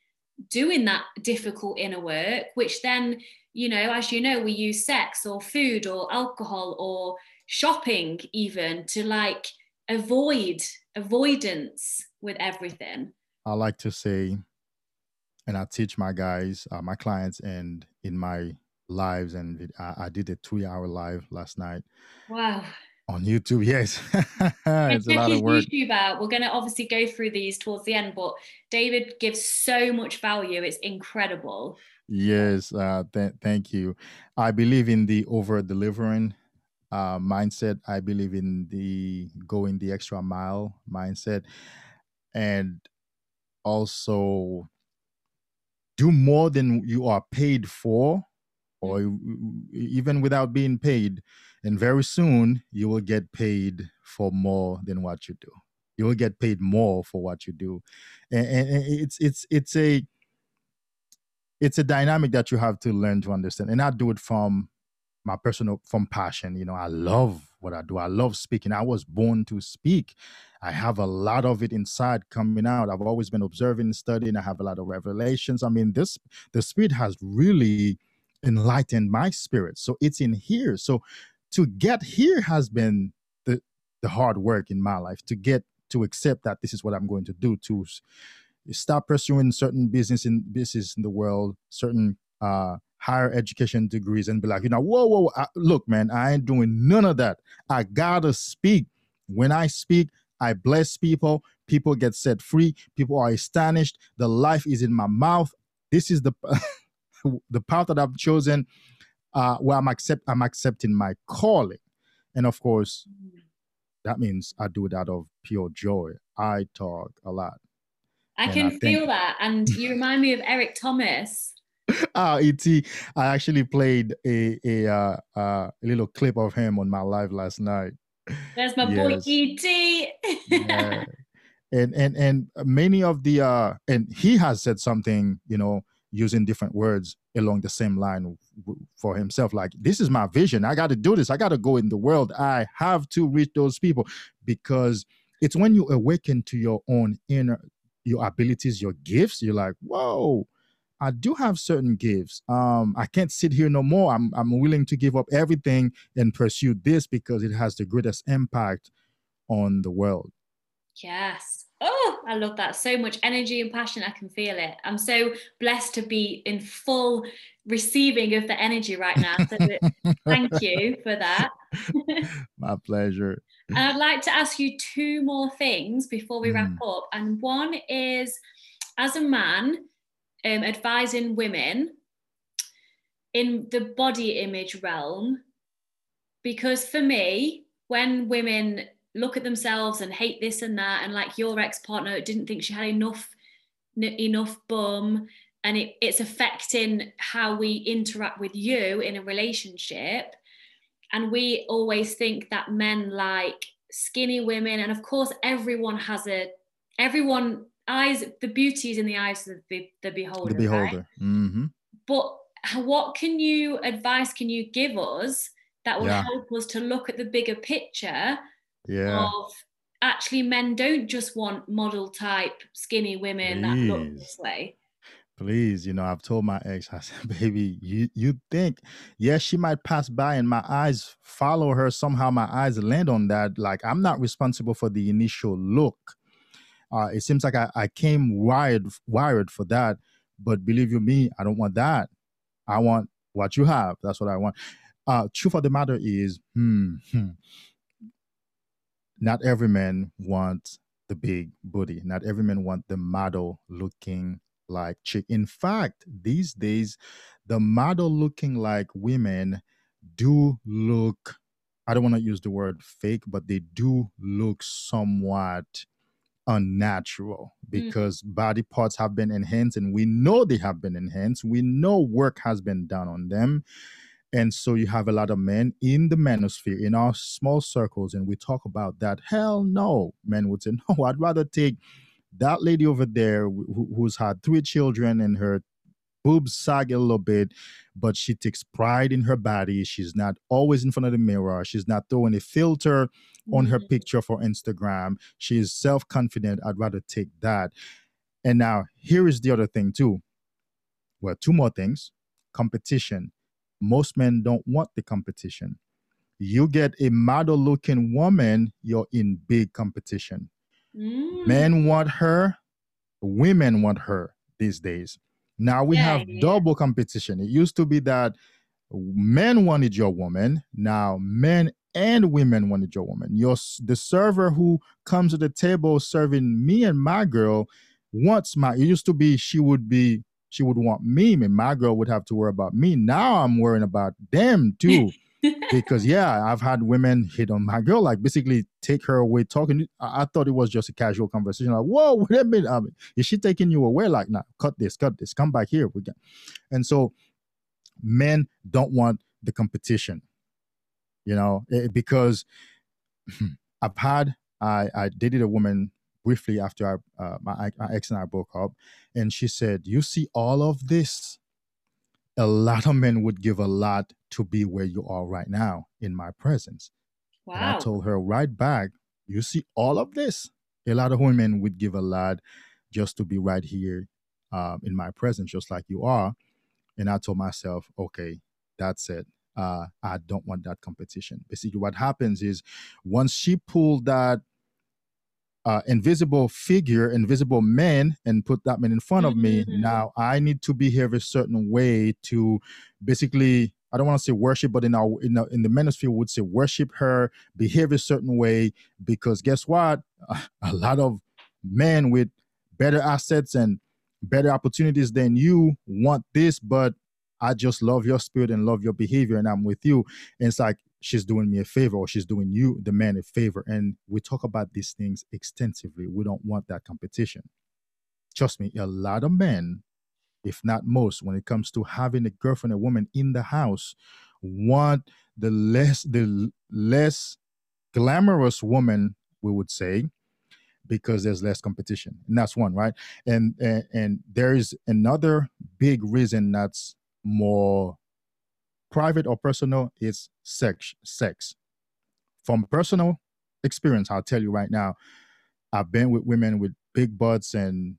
doing that difficult inner work which then you know, as you know, we use sex or food or alcohol or shopping even to like avoid avoidance with everything.
I like to say, and I teach my guys, uh, my clients, and in my lives, and I, I did a three-hour live last night.
Wow
on YouTube, yes. it's a lot of work.
YouTube out. We're going to obviously go through these towards the end, but David gives so much value. It's incredible.
Yes, uh, th- thank you. I believe in the over delivering uh, mindset. I believe in the going the extra mile mindset, and also do more than you are paid for, or mm. even without being paid. And very soon, you will get paid for more than what you do. You will get paid more for what you do, and, and it's it's it's a it's a dynamic that you have to learn to understand. And I do it from my personal from passion. You know, I love what I do. I love speaking. I was born to speak. I have a lot of it inside coming out. I've always been observing, studying. I have a lot of revelations. I mean, this the spirit has really enlightened my spirit. So it's in here. So to get here has been the the hard work in my life to get to accept that this is what I'm going to do to stop pursuing certain business in business in the world, certain uh, higher education degrees, and be like, you know, whoa, whoa, I, look, man, I ain't doing none of that. I gotta speak. When I speak, I bless people. People get set free. People are astonished. The life is in my mouth. This is the the path that I've chosen. Uh, where I'm accept I'm accepting my calling, and of course, that means I do it out of pure joy. I talk a lot.
I can I think... feel that. And you remind me of Eric Thomas.
Ah, ET. I actually played a a, uh, uh, a little clip of him on my live last night.
There's my yes. boy ET.
yeah. And and and many of the uh and he has said something, you know, using different words along the same line for himself like this is my vision i got to do this i got to go in the world i have to reach those people because it's when you awaken to your own inner your abilities, your gifts, you're like, whoa, I do have certain gifts. Um, I can't sit here no more. I'm I'm willing to give up everything and pursue this because it has the greatest impact on the world.
Yes. Oh, I love that. So much energy and passion. I can feel it. I'm so blessed to be in full receiving of the energy right now. So thank you for that.
My pleasure.
And I'd like to ask you two more things before we mm. wrap up. And one is as a man um, advising women in the body image realm, because for me, when women look at themselves and hate this and that, and like your ex partner didn't think she had enough enough bum and it, it's affecting how we interact with you in a relationship and we always think that men like skinny women and of course everyone has a everyone eyes the beauty is in the eyes of the, the beholder
the beholder
right? mm-hmm. but what can you advice can you give us that will yeah. help us to look at the bigger picture
yeah.
of actually men don't just want model type skinny women Please. that look this way.
Please you know i've told my ex i said baby you you think yes she might pass by and my eyes follow her. Somehow my eyes land on that. Like i'm not responsible for the initial look. Uh, it seems like I, I came wired wired for that. But believe you me i don't want that. I want what you have. That's what i want. Uh truth of the matter is hmm, hmm not every man wants the big booty not every man want the model looking like chick. In fact, these days, the model looking like women do look, I don't want to use the word fake, but they do look somewhat unnatural mm. because mm. body parts have been enhanced and we know they have been enhanced. We know work has been done on them. And so you have a lot of men in the manosphere, in our small circles, and we talk about that. Hell no. Men would say, no, I'd rather take that lady over there who, who's had three children and her boobs sag a little bit, but she takes pride in her body. She's not always in front of the mirror. She's not throwing a filter on her mm-hmm. picture for Instagram. She is self confident. I'd rather take that. And now, here is the other thing, too. Well, two more things competition. Most men don't want the competition. You get a model looking woman, you're in big competition. Mm. Men want her, women want her these days. Now we yeah, have yeah. double competition. It used to be that men wanted your woman. Now men and women wanted your woman. Your the server who comes to the table serving me and my girl wants my. It used to be she would be she would want me, and my girl would have to worry about me. Now I'm worrying about them too because yeah, I've had women hit on my girl, like basically take her away talking. I, I thought it was just a casual conversation. Like, whoa, what a minute, I mean, is she taking you away? Like, nah, cut this, cut this, come back here. We can. and so men don't want the competition, you know, it, eh, because I've had I I dated a woman briefly after I, uh, my, my ex and I broke up, and she said, "You see all of this." A lot of men would give a lot to be where you are right now in my presence. Wow. And I told her right back, you see all of this. A lot of women would give a lot just to be right here um, in my presence, just like you are. And I told myself, okay, that's it. Uh, I don't want that competition. Basically, what happens is once she pulled that uh, invisible figure, invisible man, and put that man in front of me, mm-hmm. now I need to behave a certain way to basically I don't want to say worship, but in our in, our, in the manosphere would say worship her, behave a certain way, because guess what? A lot of men with better assets and better opportunities than you want this, but I just love your spirit and love your behavior, and I'm with you. And it's like she's doing me a favor, or she's doing you, the man, a favor. And we talk about these things extensively. We don't want that competition. Trust me, a lot of men if not most, when it comes to having a girlfriend, a woman in the house, want the less the less glamorous woman, we would say, because there's less competition. And that's one, right? And and, and there is another big reason that's more private or personal is sex sex. From personal experience, I'll tell you right now, I've been with women with big butts and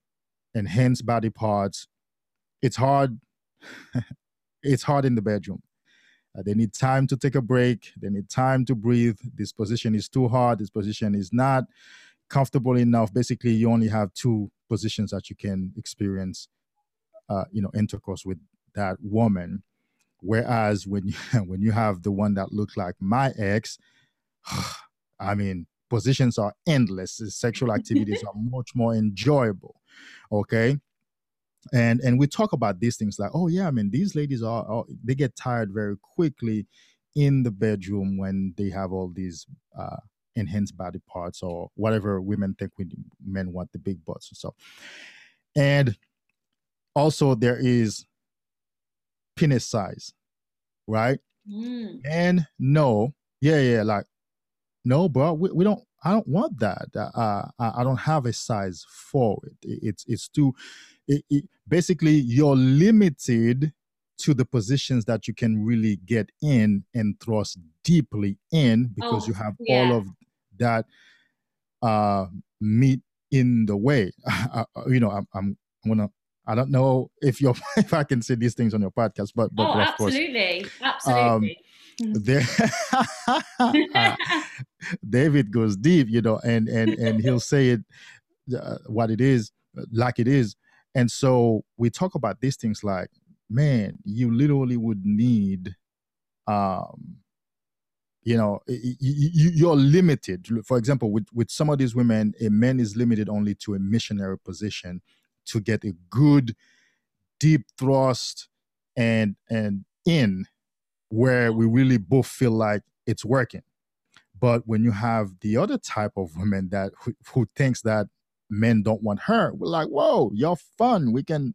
enhanced body parts it's hard. it's hard in the bedroom. Uh, they need time to take a break. They need time to breathe. This position is too hard. This position is not comfortable enough. Basically, you only have two positions that you can experience, uh, you know, intercourse with that woman. Whereas when you, when you have the one that looks like my ex, I mean, positions are endless. Sexual activities are much more enjoyable. Okay and and we talk about these things like oh yeah i mean these ladies are, are they get tired very quickly in the bedroom when they have all these uh, enhanced body parts or whatever women think we men want the big butts and stuff and also there is penis size right mm. and no yeah yeah like no bro we, we don't i don't want that uh, I, I don't have a size for it it's it's too it, it, basically you're limited to the positions that you can really get in and thrust deeply in because oh, you have yeah. all of that uh, meat in the way. Uh, you know, I'm, I'm, gonna. I don't know if you're if I can say these things on your podcast, but but,
oh,
but
absolutely, course, absolutely.
Um, there, uh, David goes deep, you know, and and and he'll say it uh, what it is, like it is, and so we talk about these things like, man, you literally would need, um, you know, you, are limited. For example, with with some of these women, a man is limited only to a missionary position to get a good, deep thrust and and in where we really both feel like it's working. But when you have the other type of women that who, who thinks that men don't want her. We're like, whoa, you're fun. We can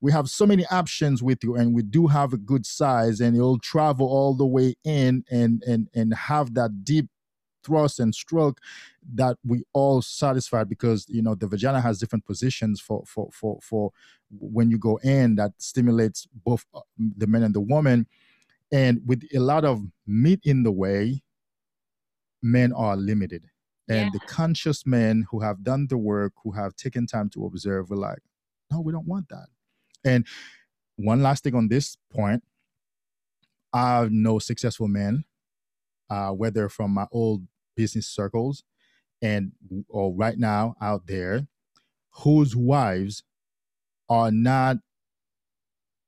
we have so many options with you and we do have a good size and you'll travel all the way in and and and have that deep thrust and stroke that we all satisfied because you know the vagina has different positions for for for for when you go in that stimulates both uh, the men and the woman and with a lot of meat in the way men are limited and yeah. the conscious men who have done the work, who have taken time to observe, were like, no, we don't want that. And one last thing on this point I know successful men, uh, whether from my old business circles and or right now out there, whose wives are not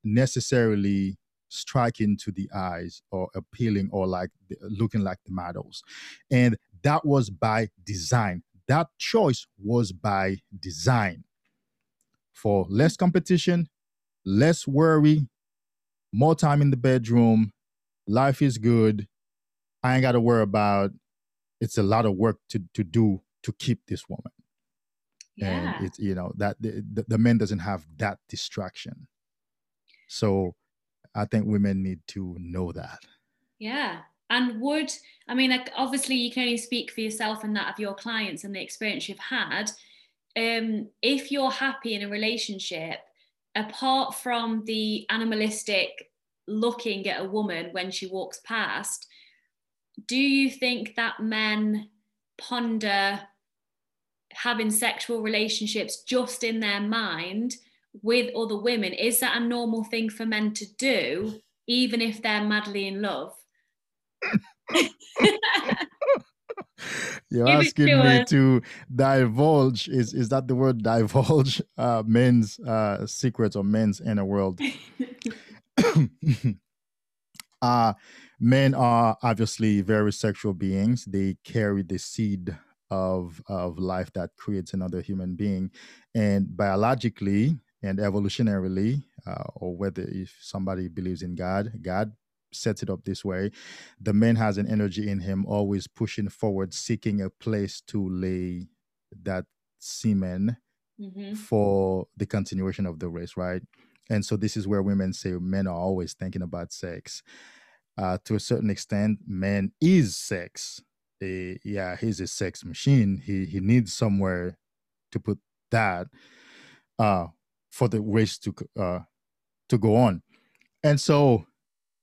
necessarily striking to the eyes or appealing or like looking like the models. And that was by design. That choice was by design for less competition, less worry, more time in the bedroom. Life is good. I ain't got to worry about it's a lot of work to, to do to keep this woman. Yeah. And it's, you know, that the, the, man doesn't have that distraction. So I think women need to know that.
Yeah. And would, I mean, like obviously you can only speak for yourself and that of your clients and the experience you've had. Um, if you're happy in a relationship, apart from the animalistic looking at a woman when she walks past, do you think that men ponder having sexual relationships just in their mind with other women? Is that a normal thing for men to do, even if they're madly in love?
You're Give asking me to divulge. Is is that the word divulge? Uh, men's uh, secrets or men's inner world. uh, men are obviously very sexual beings. They carry the seed of of life that creates another human being, and biologically and evolutionarily, uh, or whether if somebody believes in God, God sets it up this way the man has an energy in him always pushing forward seeking a place to lay that semen mm-hmm. for the continuation of the race right and so this is where women say men are always thinking about sex uh, to a certain extent man is sex uh, yeah he's a sex machine he he needs somewhere to put that uh for the race to uh to go on and so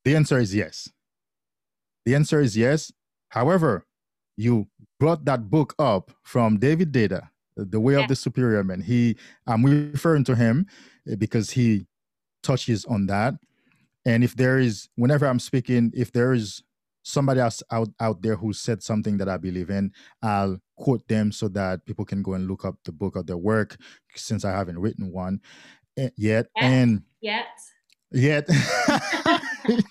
the answer is yes. The answer is yes. However, you brought that book up from David Deida, The Way yeah. of the Superior Man. He, I'm referring to him eh, because he touches on that. And if there is, whenever I'm speaking, if there is somebody else out, out there who said something that I believe in, I'll quote them so that people can go and look up the book of their work since I haven't written one eh, yet.
Yes.
And
yet.
Yet.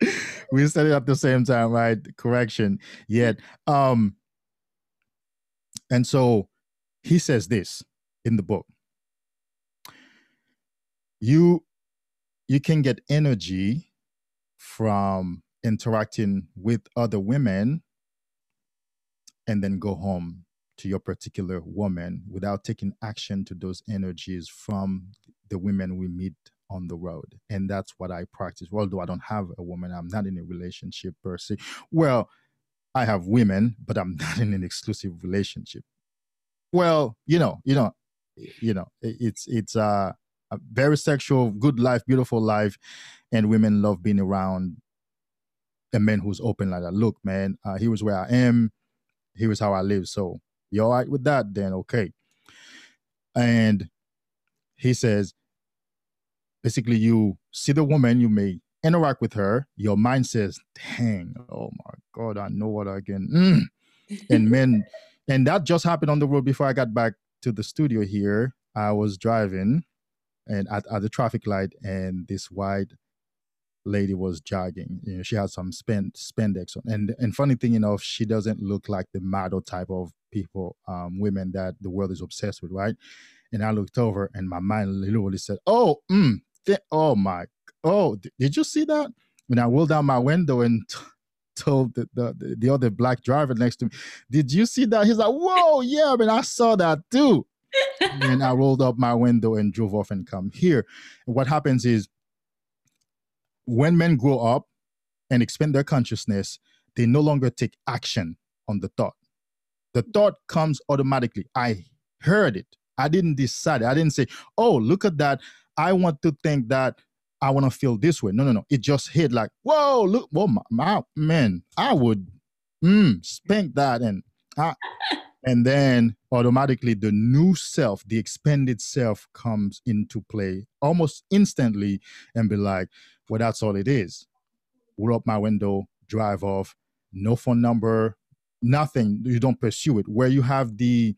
we said it at the same time, right? Correction. Yet. Um, and so he says this in the book. You you can get energy from interacting with other women and then go home to your particular woman without taking action to those energies from the women we meet on the road. And that's what I practice. Although I don't have a woman, I'm not in a relationship per se. Well, I have women, but I'm not in an exclusive relationship. Well, you know, you know, you know, it's it's uh, very sexual, good life, beautiful life, and women love being around a man who's open like that. Look, man, uh, here's where I am. Here's how I live. So you're all right with that? Then okay. And he says, basically, you see the woman, you may interact with her. Your mind says, "Dang, oh my God, I know what I can." Mm. and men, and that just happened on the road before I got back to the studio here. I was driving, and at, at the traffic light, and this white lady was jogging. You know, she had some spend spandex on, and and funny thing enough, she doesn't look like the model type of people, um, women that the world is obsessed with, right? And I looked over, and my mind literally said, "Oh, mm, th- oh my, oh, th- did you see that?" When I rolled down my window and t- told the, the the other black driver next to me, "Did you see that?" He's like, "Whoa, yeah, I mean, I saw that too." And I rolled up my window and drove off and come here. And what happens is when men grow up and expand their consciousness, they no longer take action on the thought. The thought comes automatically. I heard it. I didn't decide. I didn't say, oh, look at that. I want to think that I want to feel this way. No, no, no. It just hit like, whoa, look, whoa, my, my man, I would mm, spank that and I, and then automatically the new self the expanded self comes into play almost instantly and be like well that's all it is. Roll up my window drive off no phone number nothing. You don't pursue it. Where you have the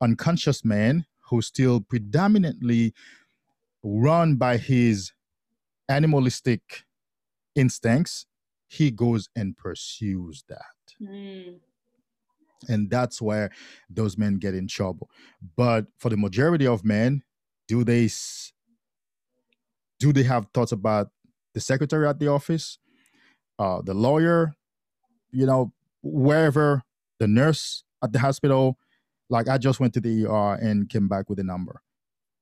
unconscious man who still predominantly run by his animalistic instincts he goes and pursues that. Mm and that's where those men get in trouble. But for the majority of men do they do they have thoughts about the secretary at the office uh, the lawyer you know wherever the nurse at the hospital? Like i just went to the er and came back with a number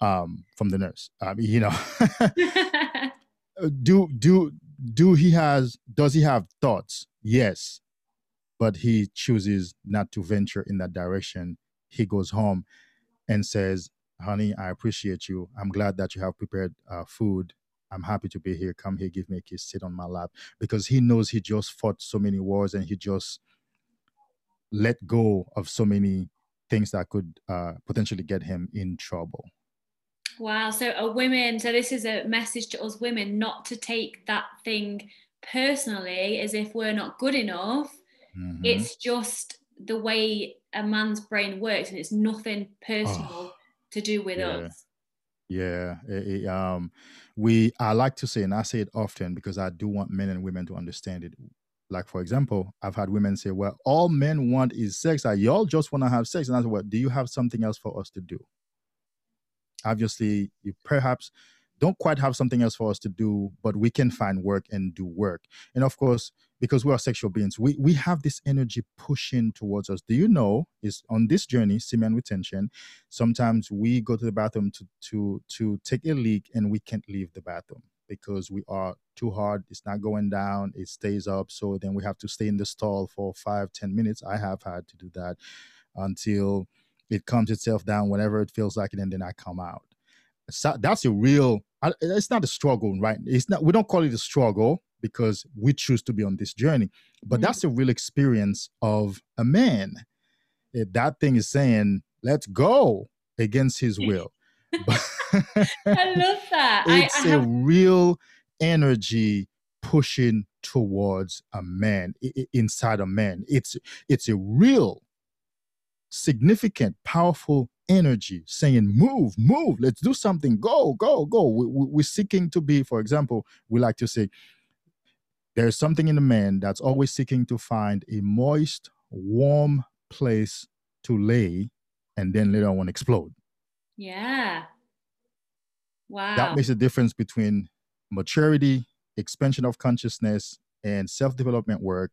um, from the nurse. I mean you know. Do do do he has does he have thoughts? Yes but he chooses not to venture in that direction. He goes home and says, Honey, I appreciate you. I'm glad that you have prepared uh, food. I'm happy to be here. Come here, give me a kiss, sit on my lap. Because he knows he just fought so many wars and he just let go of so many things that could uh, potentially get him in trouble.
Wow. So, a women, so this is a message to us women not to take that thing personally as if we're not good enough Mm-hmm. It's just the way a man's brain works, and it's nothing personal oh, to do with
yeah.
us.
Yeah, it, it, um, we I like to say, and I say it often because I do want men and women to understand it. Like for example, I've had women say, "Well, all men want is sex. Like, y'all just want to have sex." And I said, "Well, do you have something else for us to do?" Obviously, you perhaps don't quite have something else for us to do, but we can find work and do work. And of course, because we are sexual beings, we, we have this energy pushing towards us. Do you know is on this journey, semen retention, sometimes we go to the bathroom to to to take a leak and we can't leave the bathroom because we are too hard. It's not going down, it stays up. So then we have to stay in the stall for five, ten minutes. I have had to do that until it calms itself down whenever it feels like it, and then I come out. So that's a real it's not a struggle, right? It's not. We don't call it a struggle because we choose to be on this journey, but mm-hmm. that's a real experience of a man. If that thing is saying, "Let's go," against his will.
I love that.
It's I, I have... a real energy pushing towards a man inside a man. It's it's a real significant, powerful energy saying, Move, move, let's do something, go, go, go. We, we, we're seeking to be, for example, we like to say, there's something in the man that's always seeking to find a moist, warm place to lay and then later on explode.
Yeah. Wow.
That makes a difference between maturity, expansion of consciousness, and self development work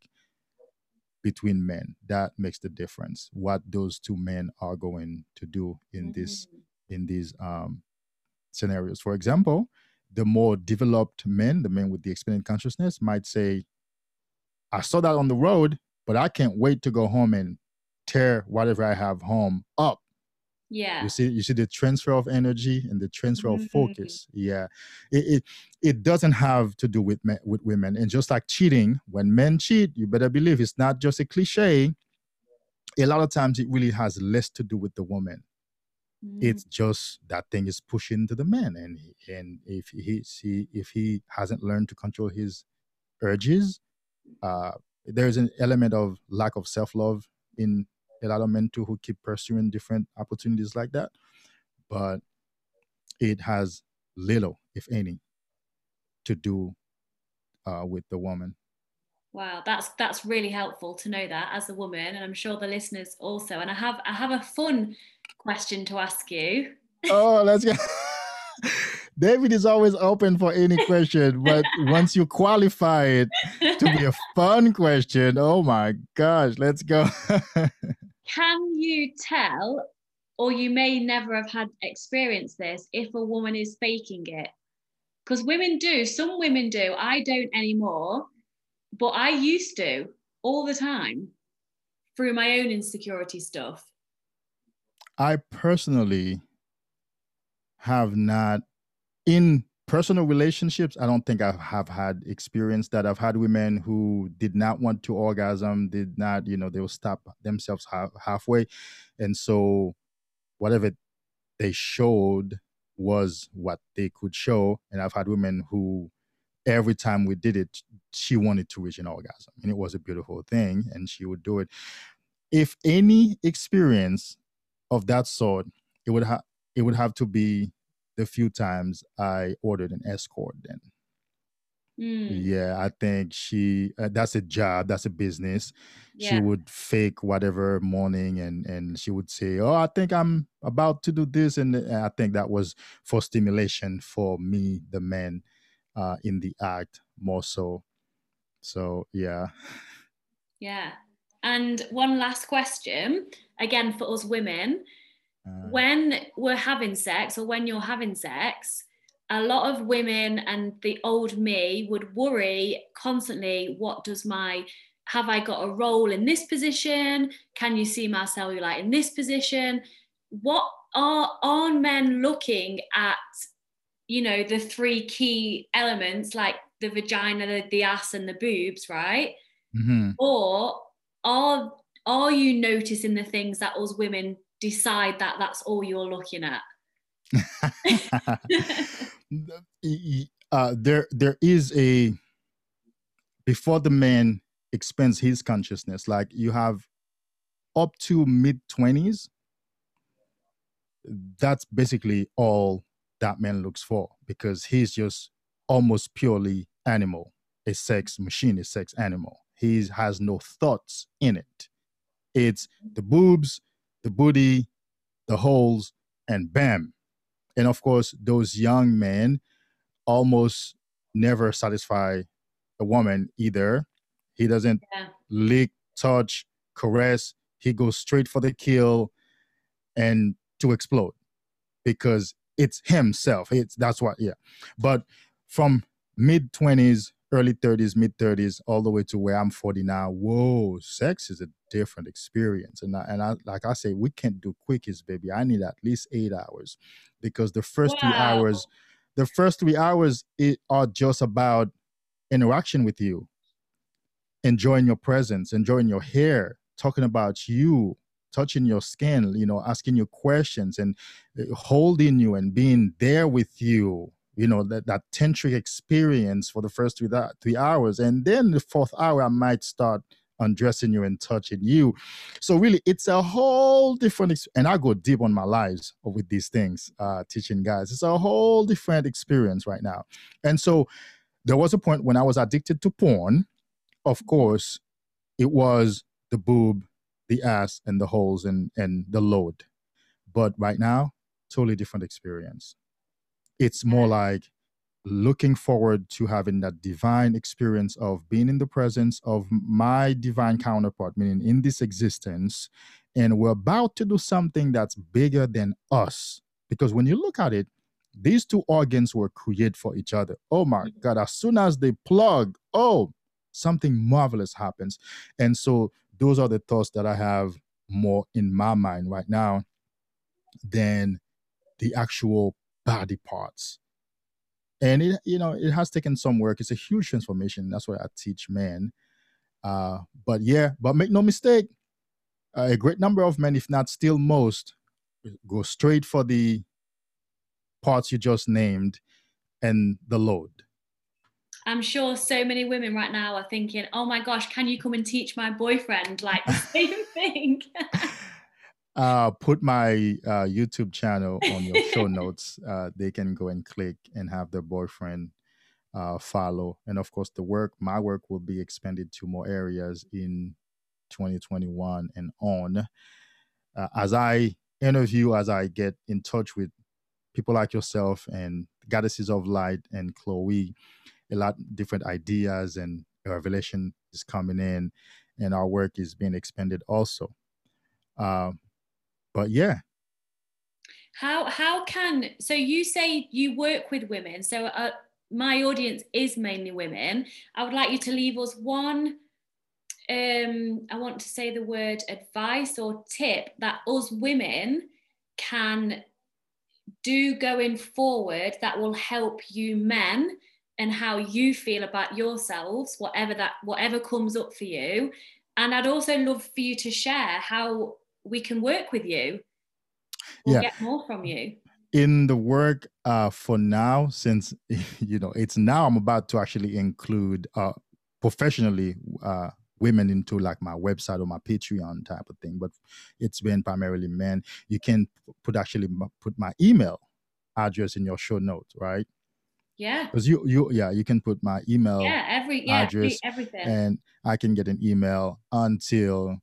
between men. That makes the difference what those two men are going to do in mm-hmm. this in these um, scenarios. For example the more developed men the men with the expanded consciousness might say i saw that on the road but i can't wait to go home and tear whatever i have home up
yeah.
you see you see the transfer of energy and the transfer mm-hmm. of focus. Yeah. It, it, it doesn't have to do with men, with women. And just like cheating when men cheat you better believe it's not just a cliche. A lot of times it really has less to do with the woman. Mm-hmm. it's just that thing is pushing to the man and and if he see if he hasn't learned to control his urges uh there's an element of lack of self-love in a lot of men too who keep pursuing different opportunities like that. But it has little, if any, to do uh, with the woman.
Wow, that's that's really helpful to know that as a woman, and I'm sure the listeners also. And I have I have a fun question to ask you.
Oh, let's go. David is always open for any question, but once you qualify it to be a fun question, oh my gosh, let's go.
Can you tell, or you may never have had experienced this, if a woman is faking it? Because women do, some women do. I don't anymore, but I used to all the time through my own insecurity stuff.
I personally have not in personal relationships i don't think i have had experience that i've had women who did not want to orgasm did not you know they will stop themselves half, halfway. And so whatever they showed was what they could show. And i've had women who every time we did it she wanted to reach an orgasm. And it was a beautiful thing and she would do it. If any experience of that sort it would have it would have to be the few times I ordered an escort then. Mm. Yeah, I think she uh, that's a job, that's a business. Yeah. She would fake whatever morning and and she would say, "Oh, I think I'm about to do this," and, I think that was for stimulation for me, the man, uh, in the act more so. So yeah.
Yeah, and one last question, again for us women uh, when we're having sex or when you're having sex, a lot of women and the old me would worry constantly what does my have I got a role in this position? Can you see my cellulite in this position? What are are men looking at, you know, the three key elements like the vagina, the, the ass, and the boobs, right? Mm-hmm. Or are are you noticing the things that us women decide that that's all you're looking at?
uh, there, there is a before the man expands his consciousness. Like you have up to mid twenties. That's basically all that man looks for because he's just almost purely animal, a sex machine, a sex animal. He has no thoughts in it. It's the boobs, the booty, the holes, and bam. And of course, those young men almost never satisfy a woman either. He doesn't yeah. lick, touch, caress. He goes straight for the kill and to explode because it's himself. It's that's what, yeah. But from mid 20s early 30s, mid 30s, all the way to where I'm 40 now. Whoa, sex is a different experience. And I, and I, like I say, we can't do quickies, baby. I need at least eight hours because the first wow. three hours, the first three hours it, are just about interaction with you, enjoying your presence, enjoying your hair, talking about you, touching your skin, you know, asking you questions and uh, holding you and being there with you you know that, that tantric experience for the first three, that, three hours. And then the fourth hour i might start undressing you and touching you. So really it's a whole different ex- and i go deep on my lives with these things uh teaching guys. It's a whole different experience right now. And so there was a point when i was addicted to porn. Of course it was the boob the ass and the holes and and the load. But right now totally different experience it's more like looking forward to having that divine experience of being in the presence of my divine counterpart, meaning in this existence. And we're about to do something that's bigger than us. Because when you look at it, these two organs were created for each other. Oh my mm-hmm. God, as soon as they plug, oh, something marvelous happens. And so those are the thoughts that I have more in my mind right now than the actual body parts. And it, you know, it has taken some work. It's a huge transformation. That's what I teach men. Uh, but yeah, but make no mistake, a great number of men, if not still most, go straight for the parts you just named and the load.
I'm sure so many women right now are thinking, oh my gosh, can you come and teach my boyfriend like the same thing?
uh, put my uh, YouTube channel on your show notes. Uh, they can go and click and have their boyfriend uh, follow. And of course, the work, my work will be expanded to more areas in 2021 and on. Uh, as I interview, as I get in touch with people like yourself and Goddesses of Light and Chloe, a lot different ideas and revelation is coming in, and our work is being expanded also. Uh, but yeah.
How how can so you say you work with women? So uh, my audience is mainly women. I would like you to leave us one um, I want to say the word advice or tip that us women can do going forward that will help you men and how you feel about yourselves whatever that whatever comes up for you and i'd also love for you to share how we can work with you or yeah. get more from you
in the work uh, for now since you know it's now i'm about to actually include uh, professionally uh, women into like my website or my Patreon type of thing, but it's been primarily men. You can put actually put my email address in your show notes, right?
Yeah.
Because you you yeah you can put my email
yeah every yeah address everything
and I can get an email until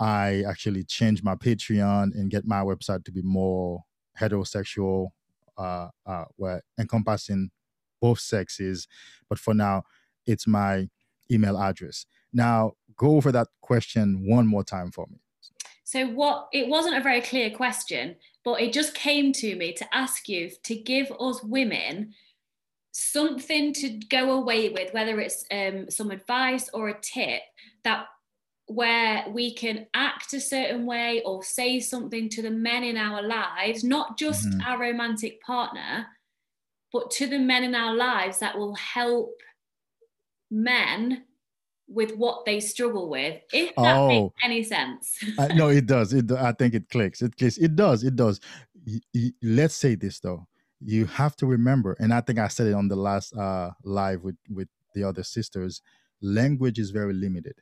I actually change my Patreon and get my website to be more heterosexual, uh, uh, where encompassing both sexes. But for now, it's my email address. Now, go over that question one more time for me.
So, what it wasn't a very clear question, but it just came to me to ask you to give us women something to go away with, whether it's um, some advice or a tip that where we can act a certain way or say something to the men in our lives, not just mm-hmm. our romantic partner, but to the men in our lives that will help men with what they struggle with if that oh, makes any sense.
Uh, no it does. It i think it clicks. It clicks. It does. It does. Y- y- let's say this though. You have to remember and i think i said it on the last uh live with with the other sisters language is very limited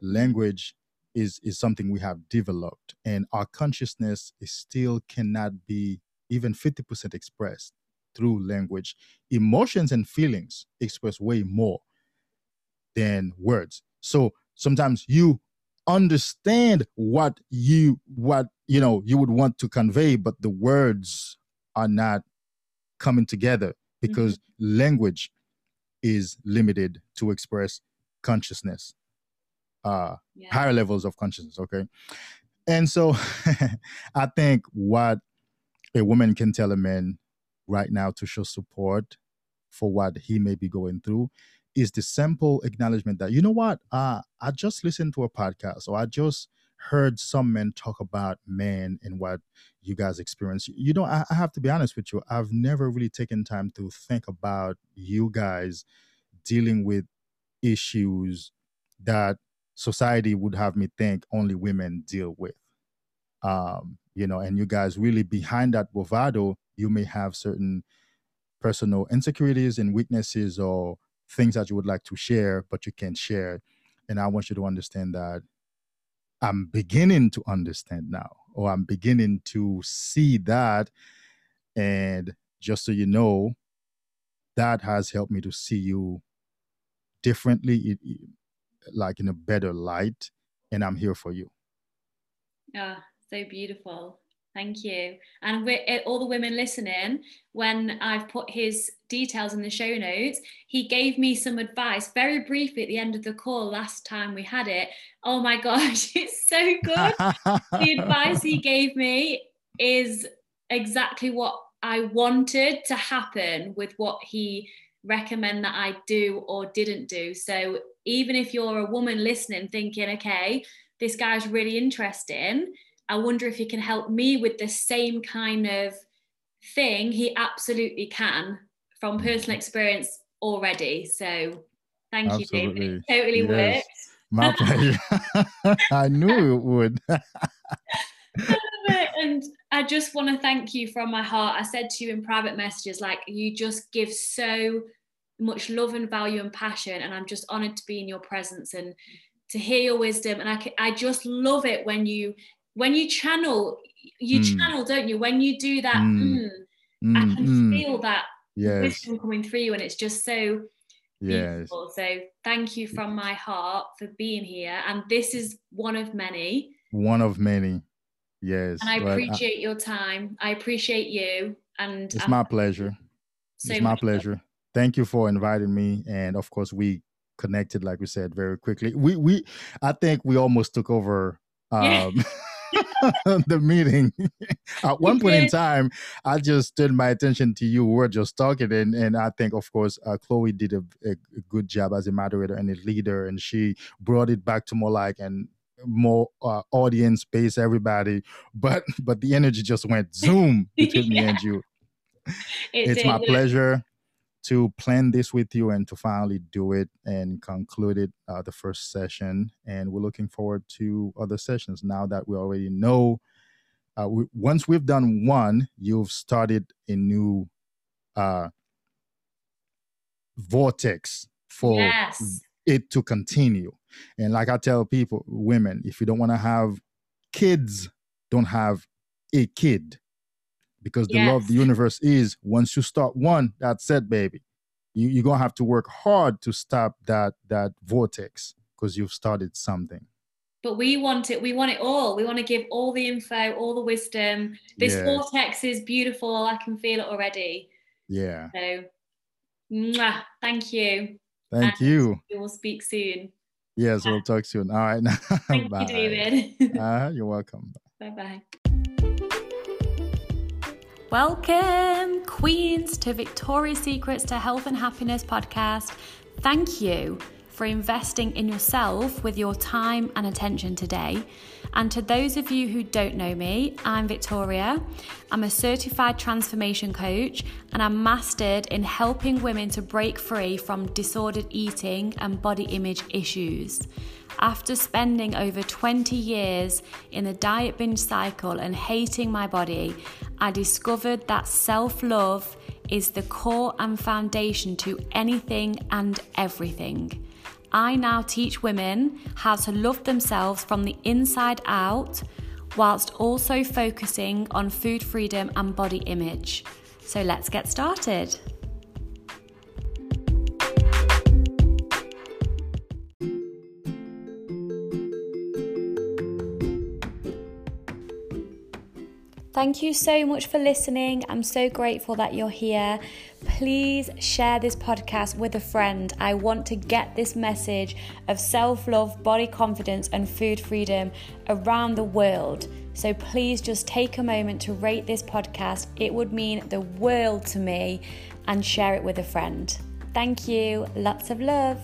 language is is something we have developed and our consciousness is still cannot be even 50% expressed through language emotions and feelings express way more than words. So sometimes you understand what you what you know you would want to convey, but the words are not coming together because mm-hmm. language is limited to express consciousness uh yeah. higher levels of consciousness okay? And so i think what a woman can tell a man right now to show support for what he may be going through is the simple acknowledgement that you know what? Uh, i just listened to a podcast or i just heard some men talk about men and what you guys experience. You know I, I have to be honest with you i've never really taken time to think about you guys dealing with issues that society would have me think only women deal with um you know and you guys really behind that bravado you may have certain personal insecurities and weaknesses or things that you would like to share, but you can't share. And I want you to understand that I'm beginning to understand now, or I'm beginning to see that. And just so you know, that has helped me to see you differently, like in a better light. And I'm here for you.
Yeah, so beautiful. Thank you. And eh, all the women listening, when I've put his details in the show notes, he gave me some advice very briefly at the end of the call last time we had it. Oh my gosh, it's so good. the advice he gave me is exactly what I wanted to happen with what he recommend that I do or didn't do. So even if you're a woman listening thinking, okay, this guy's really interesting, I wonder if he can help me with the same kind of thing. He absolutely can from personal experience already. So thank absolutely. you, David. It totally yes. worked.
My pleasure. I knew it would.
and I just want to thank you from my heart. I said to you in private messages, like you just give so much love and value and passion, and I'm just honored to be in your presence and to hear your wisdom. And I, I just love it when you when you channel, you mm. channel, don't you? When you do that, mm. Mm, I can hmm. feel that yes. wisdom coming through you, and it's just so Yes. Beautiful. So thank you from my heart for being here. And this is one of many.
One of many. Yes.
And I appreciate I, your time. I appreciate you. And
it's I'm, my pleasure. So it's my pleasure. Thank you for inviting me. And of course, we connected, like we said, very quickly. We we I think we almost took over um the meeting. At one point in time, I just turned my attention to you. We were just talking, and, and I think, of course, uh, Chloe did a, a, good job as a moderator and a leader, and she brought it back to more like and more uh, audience base, everybody. But but the energy just went zoom between yeah. me and you. It it's my pleasure to plan this with you and to finally do it and conclude it uh, the first session and we're looking forward to other sessions now that we already know uh, we, once we've done one you've started a new uh, vortex for yes. it to continue and like i tell people women if you don't want to have kids don't have a kid because the yes. law of the universe is once you start one, that's it, baby. You, you're gonna have to work hard to stop that that vortex because you've started something.
But we want it. We want it all. We want to give all the info, all the wisdom. This yeah. vortex is beautiful. I can feel it already.
Yeah.
So, mwah, thank you.
Thank and you.
We will speak soon.
Yes, we'll talk soon. All right.
Thank Bye. you, David.
uh, you're welcome.
Bye bye. Welcome, Queens, to Victoria's Secrets to Health and Happiness podcast. Thank you for investing in yourself with your time and attention today. And to those of you who don't know me, I'm Victoria. I'm a certified transformation coach and I'm mastered in helping women to break free from disordered eating and body image issues. After spending over 20 years in the diet binge cycle and hating my body, I discovered that self love is the core and foundation to anything and everything. I now teach women how to love themselves from the inside out whilst also focusing on food freedom and body image. So let's get started. Thank you so much for listening. I'm so grateful that you're here. Please share this podcast with a friend. I want to get this message of self love, body confidence, and food freedom around the world. So please just take a moment to rate this podcast. It would mean the world to me and share it with a friend. Thank you. Lots of love.